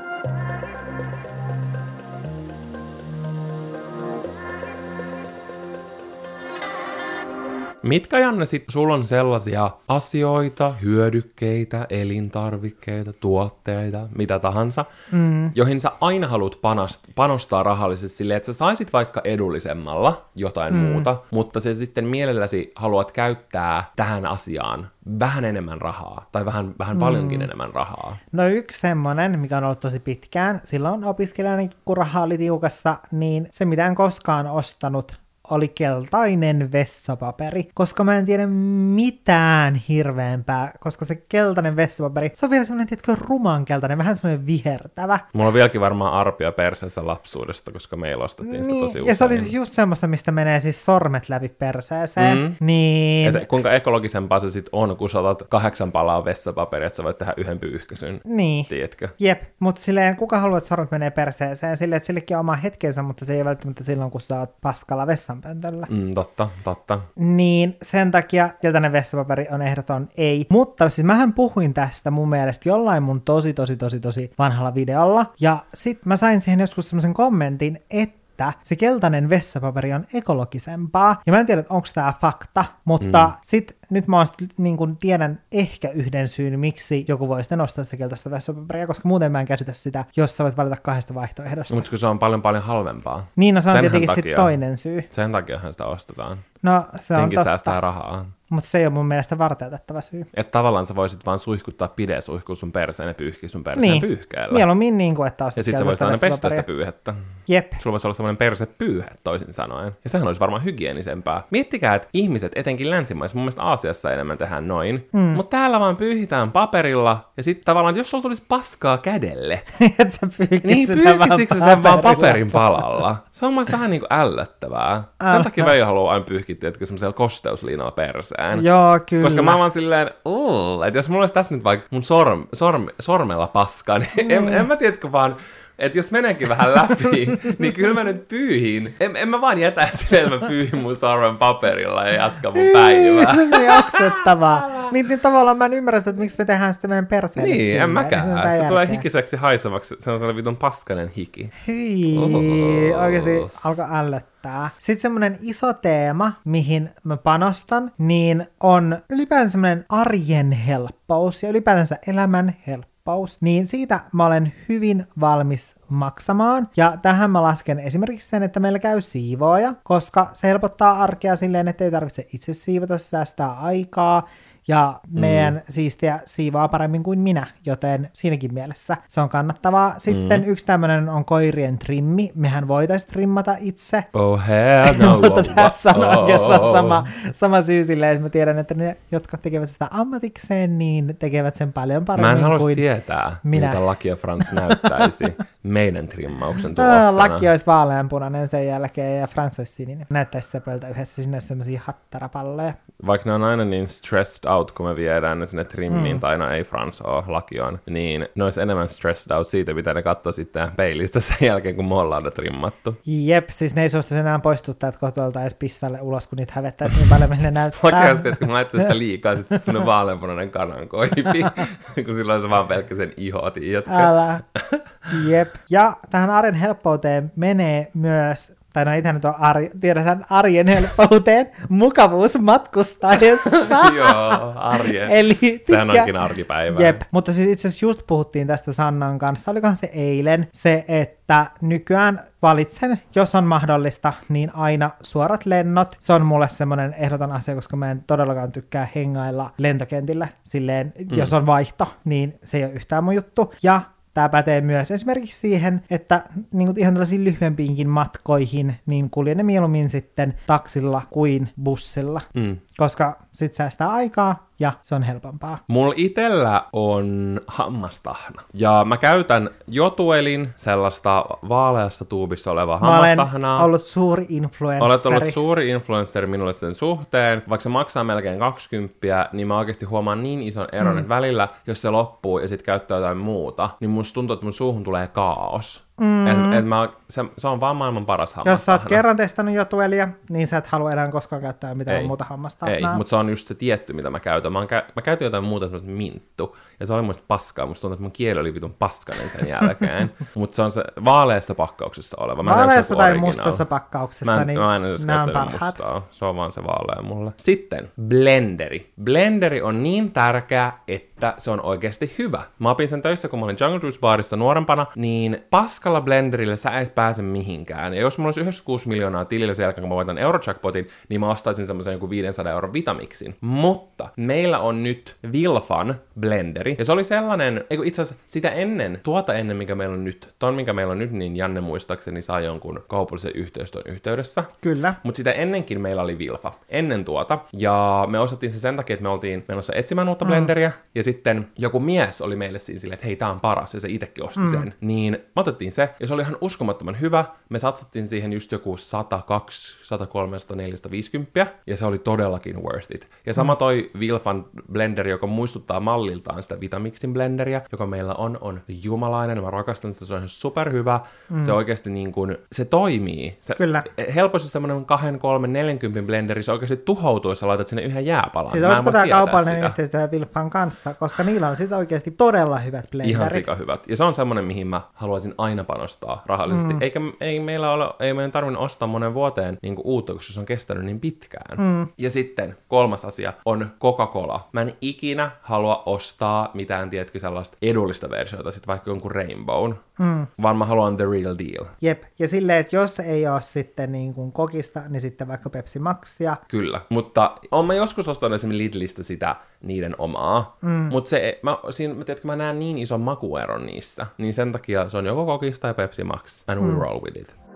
Mitkä Janne sit sulla on sellaisia asioita, hyödykkeitä, elintarvikkeita, tuotteita, mitä tahansa, mm. joihin sä aina haluat panast- panostaa rahallisesti silleen, että sä saisit vaikka edullisemmalla jotain mm. muuta, mutta se sitten mielelläsi haluat käyttää tähän asiaan vähän enemmän rahaa, tai vähän, vähän mm. paljonkin enemmän rahaa. No yksi semmonen, mikä on ollut tosi pitkään, silloin opiskelijana, kun rahaa oli tiukassa, niin se mitä en koskaan ostanut oli keltainen vessapaperi, koska mä en tiedä mitään hirveämpää, koska se keltainen vessapaperi, se on vielä semmoinen, tiedätkö, ruman keltainen, vähän semmoinen vihertävä. Mulla on vieläkin varmaan arpia perseessä lapsuudesta, koska meillä ostettiin sitä tosi Niin, usein. ja se oli siis just semmoista, mistä menee siis sormet läpi perseeseen, Mm. niin... Et kuinka ekologisempaa se sitten on, kun sä otat kahdeksan palaa vessapaperia, että sä voit tehdä yhden pyyhkäsyn, Niin. tiedätkö? Jep, mutta silleen, kuka haluaa, että sormet menee perseeseen? Silleen, että sillekin on oma hetkensä, mutta se ei ole välttämättä silloin, kun sä oot paskalla vessan vessapöntöllä. Mm, totta, totta. Niin sen takia keltainen vessapaperi on ehdoton ei. Mutta siis mähän puhuin tästä mun mielestä jollain mun tosi tosi tosi tosi vanhalla videolla. Ja sit mä sain siihen joskus semmoisen kommentin, että että se keltainen vessapaperi on ekologisempaa. Ja mä en tiedä, onko tämä fakta, mutta mm. sit nyt mä sit, niin kun tiedän ehkä yhden syyn, miksi joku voi sitten ostaa sitä keltaista vessapaperia, koska muuten mä en käsitä sitä, jos sä voit valita kahdesta vaihtoehdosta. Mutta se on paljon paljon halvempaa. Niin, no se on Senhän tietenkin sitten toinen syy. Sen takiahan sitä ostetaan. No, se Senkin on totta. säästää rahaa. Mutta se ei ole mun mielestä varteutettava syy. Että tavallaan sä voisit vaan suihkuttaa pide suihkuu sun perseen ja pyyhkiä sun perseen niin. pyyhkeellä. Mieluummin niin kuin, että Ja sit sä voisit aina pestä sitä pyyhettä. Jep. Sulla voisi olla semmoinen persepyyhe toisin sanoen. Ja sehän olisi varmaan hygienisempää. Miettikää, että ihmiset, etenkin länsimaissa, mun mielestä Aasiassa enemmän tehdään noin. Mm. Mutta täällä vaan pyyhitään paperilla. Ja sitten tavallaan, jos sulla tulisi paskaa kädelle, (laughs) että sä niin pyyhkisikö sä sen vaan paperin palalla? Se on mielestäni vähän niin kuin ällöttävää. Sen takia välillä haluaa aina pyyhkiä, että semmoisella kosteusliinalla perseen. Joo, kyllä. Koska mä oon silleen, että jos mulla olisi tässä nyt vaikka mun sorm, sorm, sormella paskaa, niin mm. en, en mä tiedätkö vaan, että jos meneekin vähän läpi, (laughs) niin kyllä mä nyt pyyhin. En, en mä vaan jätä silleen, että mä pyyhin mun sormen paperilla ja jatka mun päivää. Se on jaksettavaa. (laughs) niin, niin tavallaan mä en ymmärrä sitä, että miksi me tehdään sitä meidän perseen. Niin, sinne. en mäkään. Se, se tulee hikiseksi haisevaksi. Se on sellainen vitun paskanen hiki. Hyi, oh. oikeasti alkoi ällöttää. Sitten semmoinen iso teema, mihin mä panostan, niin on ylipäätään semmoinen arjen helppous ja ylipäätänsä elämän helppous niin siitä mä olen hyvin valmis maksamaan. Ja tähän mä lasken esimerkiksi sen, että meillä käy siivooja, koska se helpottaa arkea silleen, että ei tarvitse itse siivota, säästää aikaa, ja meidän mm. siistiä siivaa paremmin kuin minä, joten siinäkin mielessä se on kannattavaa. Sitten mm. yksi tämmöinen on koirien trimmi. Mehän voitaisiin trimmata itse. Oh hell no. (laughs) Mutta tässä on oikeastaan sama, sama syy silleen, että mä tiedän, että ne, jotka tekevät sitä ammatikseen, niin tekevät sen paljon paremmin Mä en tietää, minä. mitä Lakia Frans näyttäisi (laughs) meidän trimmauksen tuloksena. Laki olisi vaaleanpunainen sen jälkeen ja Frans olisi sininen. Näyttäisi sepöltä yhdessä sinne semmoisia hattarapalloja. Vaikka ne on aina niin stressed out, kun me viedään ne sinne trimmiin, mm. tai no ei Frans ole, laki on, niin ne olisi enemmän stressed out siitä, mitä ne katsoo sitten peilistä sen jälkeen, kun me ollaan ne trimmattu. Jep, siis ne ei suostu enää poistua täältä kotolta edes pissalle ulos, kun niitä hävettäisi niin paljon, ne näyttää. Oikeasti, että kun mä sitä liikaa, sitten semmoinen vaaleanpunainen kanankoipi, (laughs) kun silloin se vaan pelkkä sen iho, tiedätkö? Älä. Jep. Ja tähän arjen helppouteen menee myös tai no itse nyt on arj, tiedetään arjen helppouteen, mukavuus matkustaessa. (laughs) Joo, arjen. Eli Sehän tykkää... onkin arkipäivä. Jep, mutta siis itse asiassa just puhuttiin tästä Sannan kanssa, olikohan se eilen, se, että nykyään valitsen, jos on mahdollista, niin aina suorat lennot. Se on mulle semmoinen ehdoton asia, koska mä en todellakaan tykkää hengailla lentokentillä. Silleen, mm. jos on vaihto, niin se ei ole yhtään mun juttu. Ja Tämä pätee myös esimerkiksi siihen, että niin ihan tällaisiin lyhyempiinkin matkoihin, niin kuljen ne mieluummin sitten taksilla kuin bussilla. Mm. Koska sit säästää aikaa, ja se on helpompaa. Mulla itellä on hammastahna. Ja mä käytän jotuelin sellaista vaaleassa tuubissa olevaa hammastahnaa. Mä olen ollut suuri influenssari. Olet ollut suuri influenssari minulle sen suhteen. Vaikka se maksaa melkein 20, niin mä oikeasti huomaan niin ison eron, mm. että välillä, jos se loppuu ja sit käyttää jotain muuta, niin musta tuntuu, että mun suuhun tulee kaos. Mm. Et, et mä, se, se on vaan maailman paras hammastahna. Jos sä oot kerran testannut jo tuelia, niin sä et halua enää koskaan käyttää mitään ei, muuta hammastahnaa. Ei, mutta se on just se tietty, mitä mä käytän. Mä, kä- mä käytin jotain muuta, semmoista minttu, ja se oli muista paskaa. Musta tuntuu, että mun kieli oli vitun paskanen sen jälkeen. (laughs) mutta se on se vaaleassa pakkauksessa oleva. Mä vaaleassa tai original. mustassa pakkauksessa, mä en, niin mä en edes mustaa. Se on vaan se vaalea mulle. Sitten, blenderi. Blenderi on niin tärkeä, että se on oikeasti hyvä. Mä opin sen töissä, kun mä olin Jungle Juice Barissa nuorempana, niin paskalla blenderillä sä et pääse mihinkään. Ja jos mulla olisi 96 miljoonaa tilillä sen jälkeen, kun mä voitan Eurojackpotin, niin mä ostaisin semmoisen joku 500 euro vitamiksin. Mutta meillä on nyt Vilfan blenderi, ja se oli sellainen, eikö itse asiassa sitä ennen, tuota ennen, mikä meillä on nyt, ton minkä meillä on nyt, niin Janne muistaakseni sai jonkun kaupallisen yhteistyön yhteydessä. Kyllä. Mutta sitä ennenkin meillä oli Vilfa, ennen tuota, ja me osattiin se sen takia, että me oltiin menossa etsimään uutta mm. blenderiä, ja sitten joku mies oli meille siinä silleen, että hei, tää on paras, ja se itsekin osti mm. sen. Niin me otettiin se. Ja se oli ihan uskomattoman hyvä. Me satsattiin siihen just joku 102, 103, 104, 150, ja se oli todellakin worth it. Ja sama toi Wilfan blenderi, joka muistuttaa malliltaan sitä Vitamixin blenderiä, joka meillä on, on jumalainen. Mä rakastan sitä, se on ihan superhyvä. Mm. Se oikeasti niin kuin, se toimii. Se, Kyllä. Helposti semmoinen 2, 3, 40 blenderi, se oikeasti tuhoutuu, jos sä laitat sinne yhden jääpalan. Siis olisiko tämä kaupallinen sitä. yhteistyö Wilfan kanssa, koska niillä on siis oikeasti todella hyvät blenderit. Ihan sika hyvät. Ja se on semmoinen, mihin mä haluaisin aina panostaa rahallisesti. Mm. Eikä ei meillä ole, ei meidän tarvinnut ostaa monen vuoteen niin kuin uutta, koska se on kestänyt niin pitkään. Mm. Ja sitten kolmas asia on Coca-Cola. Mä en ikinä halua ostaa mitään, tiedätkö, sellaista edullista versiota, sit vaikka jonkun Rainbown, mm. vaan mä haluan the real deal. Jep, ja silleen, että jos ei ole sitten niin kuin kokista, niin sitten vaikka Pepsi Maxia. Kyllä, mutta on mä joskus ostanut esimerkiksi Lidlistä sitä niiden omaa, mm. mutta se, mä, siinä, mä, tiedätkö, mä näen niin ison makueron niissä, niin sen takia se on joko kokista tai Pepsi Max, and we mm. roll with it.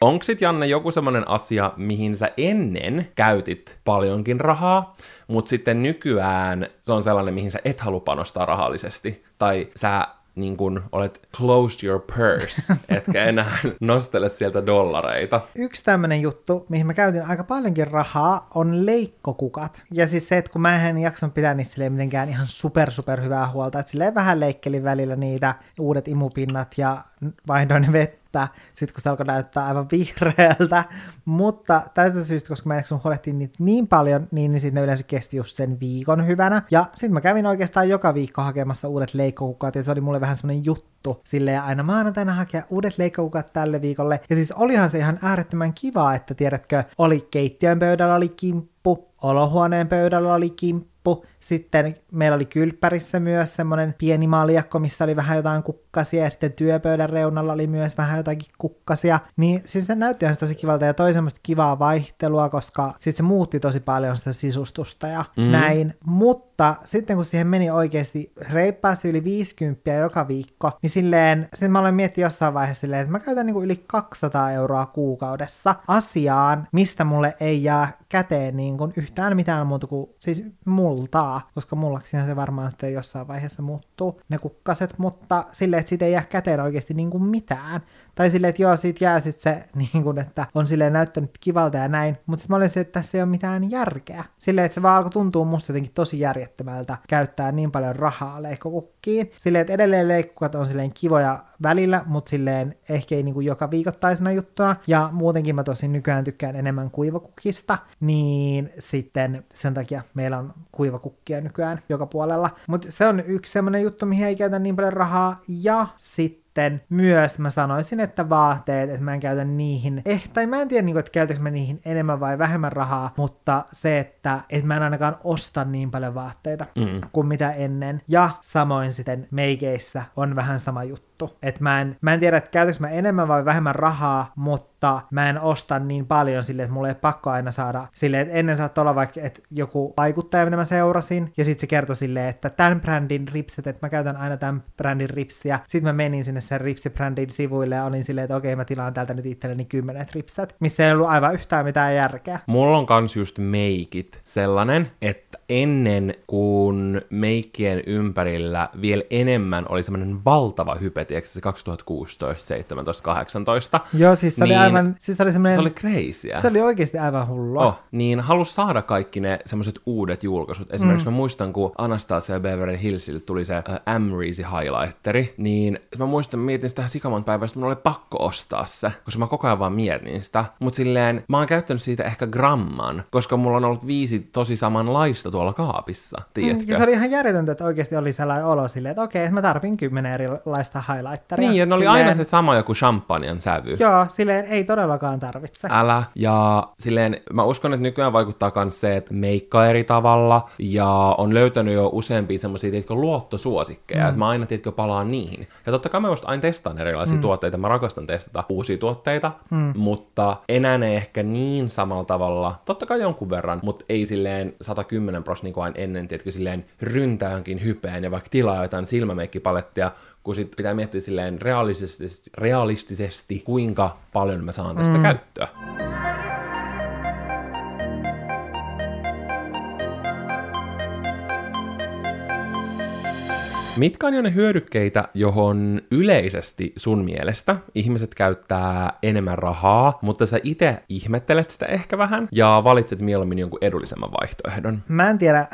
Onko sit Janne joku semmonen asia, mihin sä ennen käytit paljonkin rahaa, mutta sitten nykyään se on sellainen, mihin sä et halua panostaa rahallisesti, tai sä niin kun olet closed your purse, (laughs) etkä enää nostele sieltä dollareita. Yksi tämmönen juttu, mihin mä käytin aika paljonkin rahaa, on leikkokukat. Ja siis se, että kun mä en jaksanut pitää niistä mitenkään ihan super super hyvää huolta, että silleen vähän leikkelin välillä niitä uudet imupinnat ja vaihdoin vettä, sitten kun se alkoi näyttää aivan vihreältä. Mutta tästä syystä, koska mä en huolehtia niitä niin paljon, niin, niin sitten ne yleensä kesti just sen viikon hyvänä. Ja sitten mä kävin oikeastaan joka viikko hakemassa uudet leikkokukat, ja se oli mulle vähän semmoinen juttu. Silleen aina maanantaina hakea uudet leikkokukat tälle viikolle. Ja siis olihan se ihan äärettömän kiva, että tiedätkö, oli keittiön pöydällä oli kimppu, olohuoneen pöydällä oli kimppu, sitten meillä oli kylppärissä myös semmoinen pieni maljakko, missä oli vähän jotain kukkasia, ja sitten työpöydän reunalla oli myös vähän jotakin kukkasia. Niin siis se näytti ihan tosi kivalta ja toi semmoista kivaa vaihtelua, koska sitten se muutti tosi paljon sitä sisustusta ja mm. näin. Mutta sitten kun siihen meni oikeasti reippaasti yli 50 joka viikko, niin silleen, sitten mä aloin miettiä jossain vaiheessa silleen, että mä käytän niinku yli 200 euroa kuukaudessa asiaan, mistä mulle ei jää käteen niin kuin yhtään mitään muuta kuin siis multaa, koska mullaksihan se varmaan sitten jossain vaiheessa muuttuu ne kukkaset, mutta silleen, että siitä ei jää käteen oikeasti niin kuin mitään. Tai silleen, että joo, siitä jää sitten se, (laughs) niin kuin, että on silleen näyttänyt kivalta ja näin, mutta sitten mä olin silleen, että tässä ei ole mitään järkeä. Silleen, että se vaan alkoi tuntua musta jotenkin tosi järjettömältä käyttää niin paljon rahaa leikkokukkiin. Silleen, että edelleen leikkukat on silleen kivoja välillä, mutta silleen ehkä ei niin kuin joka viikoittaisena juttuna. Ja muutenkin mä tosin nykyään tykkään enemmän kuivakukista, niin sitten sen takia meillä on kuivakukkia nykyään joka puolella. Mutta se on yksi semmoinen juttu, mihin ei käytä niin paljon rahaa. Ja sitten sitten myös mä sanoisin, että vaatteet, että mä en käytä niihin, eh, tai mä en tiedä, niin että käytänkö mä niihin enemmän vai vähemmän rahaa, mutta se, että, että mä en ainakaan osta niin paljon vaatteita mm. kuin mitä ennen. Ja samoin sitten meikeissä on vähän sama juttu. Että mä en, mä en tiedä, että käytänkö mä enemmän vai vähemmän rahaa, mutta mä en osta niin paljon silleen, että mulla ei pakko aina saada silleen, että ennen saattoi olla vaikka että joku vaikuttaja, mitä mä seurasin, ja sitten se kertoi silleen, että tämän brändin ripset, että mä käytän aina tämän brändin ripsiä. Sitten mä menin sinne sen ripsibrändin sivuille ja olin silleen, että okei, mä tilaan täältä nyt itselleni kymmenet ripset, missä ei ollut aivan yhtään mitään järkeä. Mulla on kans just meikit sellainen, että ennen kuin meikkien ympärillä vielä enemmän oli semmoinen valtava hype, tiedätkö se 2016, 17, 18. Joo, siis se niin, oli aivan, siis se oli semmoinen... Se oli crazyä. Se oli oikeasti aivan hullua. Oh, niin halus saada kaikki ne semmoiset uudet julkaisut. Esimerkiksi mm. mä muistan, kun Anastasia Beverly Hillsille tuli se uh, Amreezy highlighteri, niin mä muistan, mietin sitä sikaman päivää, että mun oli pakko ostaa se, koska mä koko ajan vaan mietin sitä. Mut silleen, mä oon käyttänyt siitä ehkä gramman, koska mulla on ollut viisi tosi samanlaista tuolla kaapissa, tiedätkö? Mm, ja se oli ihan järjetöntä, että oikeasti oli sellainen olo silleen, että okei, mä tarvin kymmenen erilaista highlighteria. Niin, ja ne oli silleen, aina se sama joku champanjan sävy. Joo, silleen ei todellakaan tarvitse. Älä. Ja silleen, mä uskon, että nykyään vaikuttaa myös se, että meikkaa eri tavalla, ja on löytänyt jo useampia semmoisia, tiedätkö, luottosuosikkeja, mm. että mä aina, tiedätkö, palaan niihin. Ja totta kai mä just aina testaan erilaisia mm. tuotteita, mä rakastan testata uusia tuotteita, mm. mutta enää ne ehkä niin samalla tavalla, totta kai jonkun verran, mutta ei silleen 110 pros niin kuin aina ennen, tiedätkö, silleen ryntää johonkin hypeen ja vaikka tilaa jotain silmämeikkipalettia, kun sit pitää miettiä silleen realistisesti, realistisesti kuinka paljon mä saan tästä mm. käyttöä. Mitkä on jo ne hyödykkeitä, johon yleisesti sun mielestä ihmiset käyttää enemmän rahaa, mutta sä itse ihmettelet sitä ehkä vähän ja valitset mieluummin jonkun edullisemman vaihtoehdon? Mä en tiedä,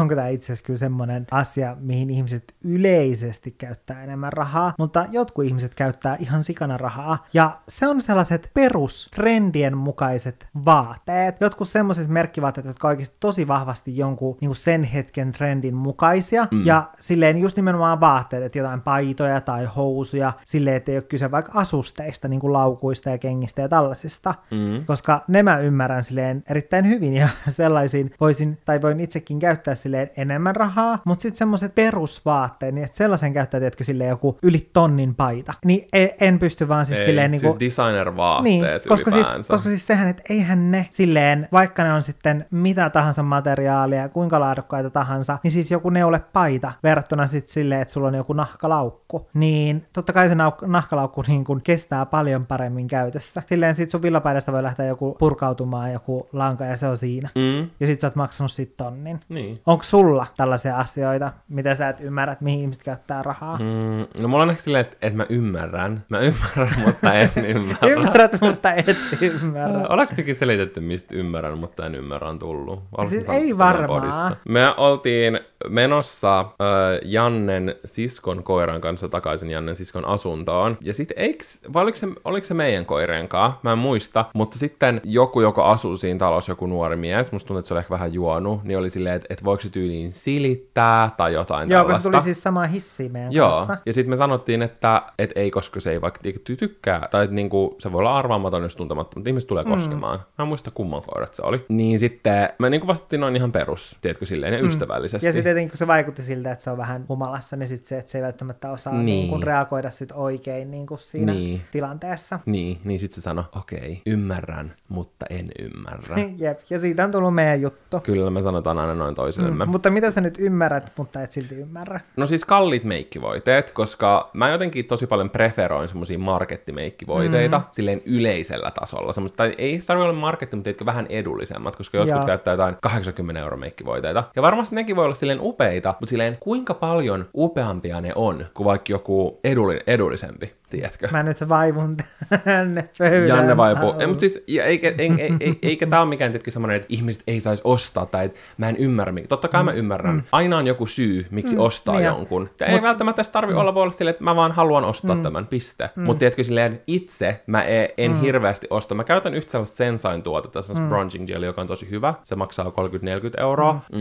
onko tämä itse asiassa kyllä semmoinen asia, mihin ihmiset yleisesti käyttää enemmän rahaa, mutta jotkut ihmiset käyttää ihan sikana rahaa, ja se on sellaiset perustrendien mukaiset vaatteet. Jotkut semmoiset merkkivaatteet, jotka oikeasti tosi vahvasti jonkun niin sen hetken trendin mukaisia, mm. ja silleen just nimenomaan vaatteet, että jotain paitoja tai housuja, silleen, että ei ole kyse vaikka asusteista, niin kuin laukuista ja kengistä ja tällaisista, mm. koska ne mä ymmärrän silleen erittäin hyvin, ja (laughs) sellaisiin voisin, tai voin itsekin käyttää silleen enemmän rahaa, mutta sitten semmoiset perusvaatteet, niin että sellaisen käyttää, tiedätkö, silleen joku yli tonnin paita, niin e- en pysty vaan siis Ei, silleen niin siis designer-vaatteet niin, koska siis, koska siis sehän, että eihän ne silleen, vaikka ne on sitten mitä tahansa materiaalia, kuinka laadukkaita tahansa, niin siis joku neulepaita verrattuna sitten silleen, että sulla on joku nahkalaukku, niin totta kai se nauk- nahkalaukku niin kun kestää paljon paremmin käytössä. Silleen sit sun villapaidasta voi lähteä joku purkautumaan joku lanka ja se on siinä. Mm. Ja sit sä oot maksanut sit tonnin. Niin. Onko sulla tällaisia asioita, mitä sä et ymmärrä, että mihin ihmiset käyttää rahaa? Mm, no mulla on ehkä silleen, että, että mä ymmärrän. Mä ymmärrän, (laughs) mutta en ymmärrä. (laughs) Ymmärrät, mutta et ymmärrä. Olisikokin selitetty, mistä ymmärrän, mutta en ymmärrä on tullut? Siis ei varmaan. podissa? Me oltiin menossa äh, Jannen siskon koiran kanssa takaisin Jannen siskon asuntoon. Ja sitten eiks, vai oliko se, oliko se meidän koireen kanssa? Mä en muista. Mutta sitten joku, joka asuu siinä talossa, joku nuori mies, musta tuntuu, että se oli ehkä vähän juonut, niin oli silleen, että, että voiko se tyyliin silittää tai jotain Joo, koska tällaista. se tuli siis sama hissi meidän Joo, kanssa. ja sitten me sanottiin, että et ei, koska se ei vaikka ty- tykkää, tai että niinku, se voi olla arvaamaton, jos tuntematta, mutta ihmiset tulee Mm. koskemaan. Mä en muista kumman koirat se oli. Niin sitten me niinku vastattiin noin ihan perus, tiedätkö, silleen ja ystävällisesti. Mm. Ja sitten tietenkin, kun se vaikutti siltä, että se on vähän humalassa, niin sit se, että se ei välttämättä osaa Niin. niin. Niin reagoida sit oikein niin kuin siinä Niin. niin. tilanteessa. Niin, niin sitten se sanoi, okei, ymmärrän, mutta en ymmärrä. (laughs) Jep, ja siitä on tullut meidän juttu. Kyllä me sanotaan aina noin toisillemme. Mm, mutta mitä sä nyt ymmärrät, mutta et silti ymmärrä? No siis kalliit meikkivoiteet, koska mä jotenkin tosi paljon preferoin semmosia markettimeikkivoiteita mm. silleen yleisellä tasolla. Semmoista, tai ei se tarvitse olla marketti, mutta vähän edullisemmat, koska jotkut Joo. käyttää jotain 80 euro meikkivoiteita. Ja varmasti nekin voi olla silleen upeita, mutta silleen kuinka paljon upeampia ne on kuin vaikka joku edulli, edullisempi, tiedätkö? Mä nyt vaivun tänne pöydän Janne vaipuu. Ei, mutta siis, eikä, ei, ei, ei, eikä tämä ole mikään tietenkin semmoinen, että ihmiset ei saisi ostaa, tai että mä en ymmärrä. mikä- Totta kai mä ymmärrän. Aina on joku syy, miksi ostaa niin ja- jonkun. Ja ei välttämättä edes tarvi olla, voi olla silleen, että mä vaan haluan ostaa tämän, piste. Mutta tiedätkö, silleen itse mä en, en hirveästi osta. Mä käytän yhtä sellaista Sensain tuotetta, se on bronzing gel, joka on tosi hyvä. Se maksaa 30-40 euroa, mm.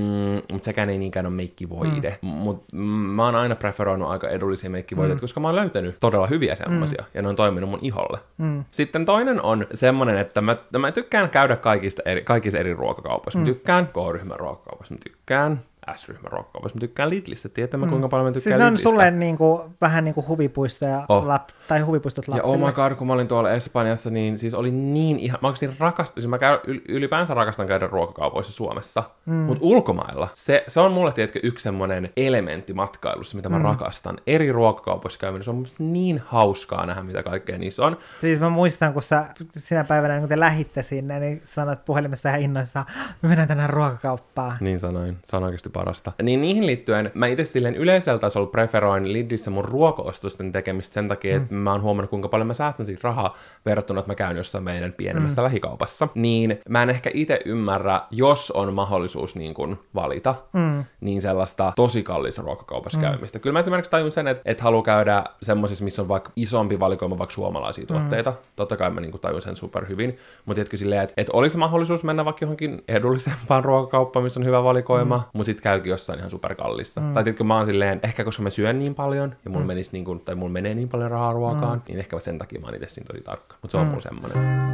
mutta sekään ei niinkään ole meikkivoide. Mm. Mutta mä oon aina preferoinut aika edullisia meikkivoiteita, koska mä oon löytänyt todella hyviä semmoisia, ja ne on toiminut mun iholle. Mm. Sitten toinen on semmonen, että mä, mä tykkään käydä kaikista eri, kaikissa eri ruokakaupoissa. Mä tykkään K-ryhmän ruokakaupassa, mä tykkään S-ryhmän ruokakaupassa, mä tykkään Lidlistä. Tiedätte mä kuinka paljon mä Siis tykkään ne on Lidlistä. sulle niinku, vähän niin kuin huvipuistoja, Oh. lap, tai huvipuistot Ja lapsille. oh my god, kun mä olin tuolla Espanjassa, niin siis oli niin ihan, mä oikeasti rakastin, siis mä käyn, yl- ylipäänsä rakastan käydä ruokakaupoissa Suomessa, mm. mutta ulkomailla, se, se on mulle tiedätkö yksi semmoinen elementti matkailussa, mitä mä mm. rakastan. Eri ruokakaupoissa käyminen, se on niin hauskaa nähdä, mitä kaikkea niissä on. Siis mä muistan, kun sä sinä päivänä, kun te lähitte sinne, niin sanoit puhelimessa ihan innoissaan, me mennään tänään ruokakauppaan. Niin sanoin, se on oikeasti parasta. Niin niihin liittyen, mä itse silleen yleisellä tasolla preferoin Lidlissä mun ruokaostosten tekemistä sen takia, mm. että mä oon huomannut, kuinka paljon mä säästän siitä rahaa verrattuna, että mä käyn jossain meidän pienemmässä mm. lähikaupassa. Niin mä en ehkä itse ymmärrä, jos on mahdollisuus niin kuin valita, mm. niin sellaista tosi kallista ruokakaupassa mm. käymistä. Kyllä mä esimerkiksi tajun sen, että, että haluaa käydä semmoisissa, missä on vaikka isompi valikoima vaikka suomalaisia tuotteita. Mm. Totta kai mä niin kuin tajun sen superhyvin, mutta tiedätkö silleen, että, että olisi mahdollisuus mennä vaikka johonkin edullisempaan ruokakauppaan, missä on hyvä valikoima, mm. mutta sitten käykin jossain ihan superkallissa. Mm. Tai tiedätkö, mä oon silleen, ehkä koska mä syön niin paljon ja mulla mm. menisi niin kuin, tai mulla menee niin paljon rahaa ruokaan, mm. niin ehkä sen takia mä oon itse siinä tosi tarkka. Mutta se on mm. mulla semmoinen.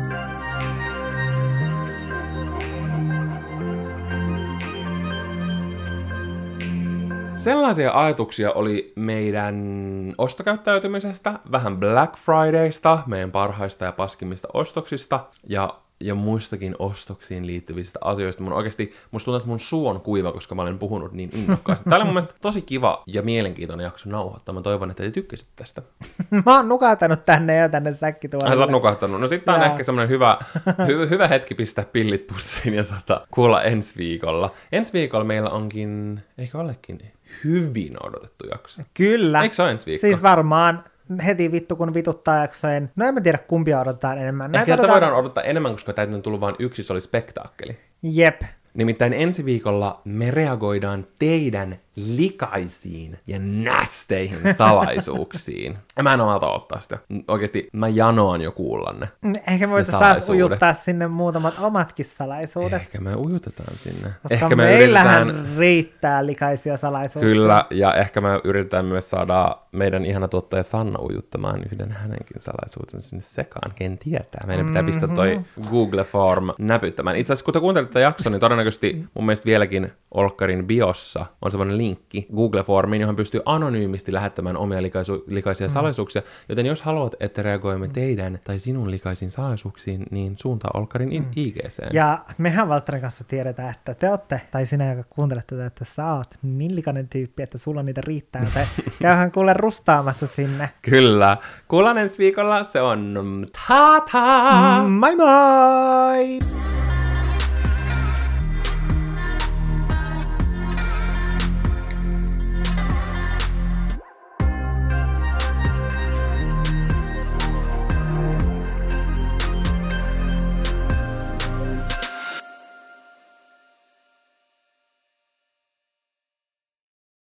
Sellaisia ajatuksia oli meidän ostokäyttäytymisestä, vähän Black Fridaysta, meidän parhaista ja paskimmista ostoksista, ja ja muistakin ostoksiin liittyvistä asioista. Mun oikeasti, musta tuntuu, että mun suu on kuiva, koska mä olen puhunut niin innokkaasti. Tämä oli mun mielestä tosi kiva ja mielenkiintoinen jakso nauhoittaa. Mä toivon, että te tykkäsitte tästä. (laughs) mä oon nukahtanut tänne ja tänne säkkituolelle. Ai sä oot nukahtanut. No sitten on ehkä semmoinen hyvä, hy, hyvä hetki pistää pillit pussiin ja tota, kuulla ensi viikolla. Ensi viikolla meillä onkin, eikö olekin, hyvin odotettu jakso. Kyllä. Eikö se ole ensi viikko? Siis varmaan heti vittu kun vituttaa jaksojen. No en mä tiedä kumpia odotetaan enemmän. Ehkä tätä voidaan odottaa enemmän, koska täytyy tullut vain yksi, se oli spektaakkeli. Jep. Nimittäin ensi viikolla me reagoidaan teidän likaisiin ja nästeihin (laughs) salaisuuksiin. mä en omalta ottaa sitä. Oikeasti mä janoan jo kuulla ne. Mm, ehkä me voitaisiin taas ujuttaa sinne muutamat omatkin salaisuudet. Ehkä me ujutetaan sinne. Koska ehkä me meillähän yritetään... riittää likaisia salaisuuksia. Kyllä, ja ehkä me yritetään myös saada meidän ihana tuottaja Sanna ujuttamaan yhden hänenkin salaisuutensa sinne sekaan. Ken tietää. Meidän pitää pistää toi mm-hmm. Google Form näpyttämään. Itse asiassa kun te kuuntelette tätä jaksoa, niin todennäköisesti mun mielestä vieläkin Olkkarin biossa on semmoinen linkki Google-formiin, johon pystyy anonyymisti lähettämään omia likaisu- likaisia mm. salaisuuksia. Joten jos haluat, että reagoimme teidän tai sinun likaisiin salaisuuksiin, niin suuntaa Olkarin mm. IGC. Ja mehän Valtterin kanssa tiedetään, että te olette, tai sinä, joka kuuntelet tätä, että sä oot niin likainen tyyppi, että sulla niitä riittää, joten (laughs) käyhän kuule rustaamassa sinne. Kyllä. Kuullaan ensi viikolla, se on ta-ta! Moi moi!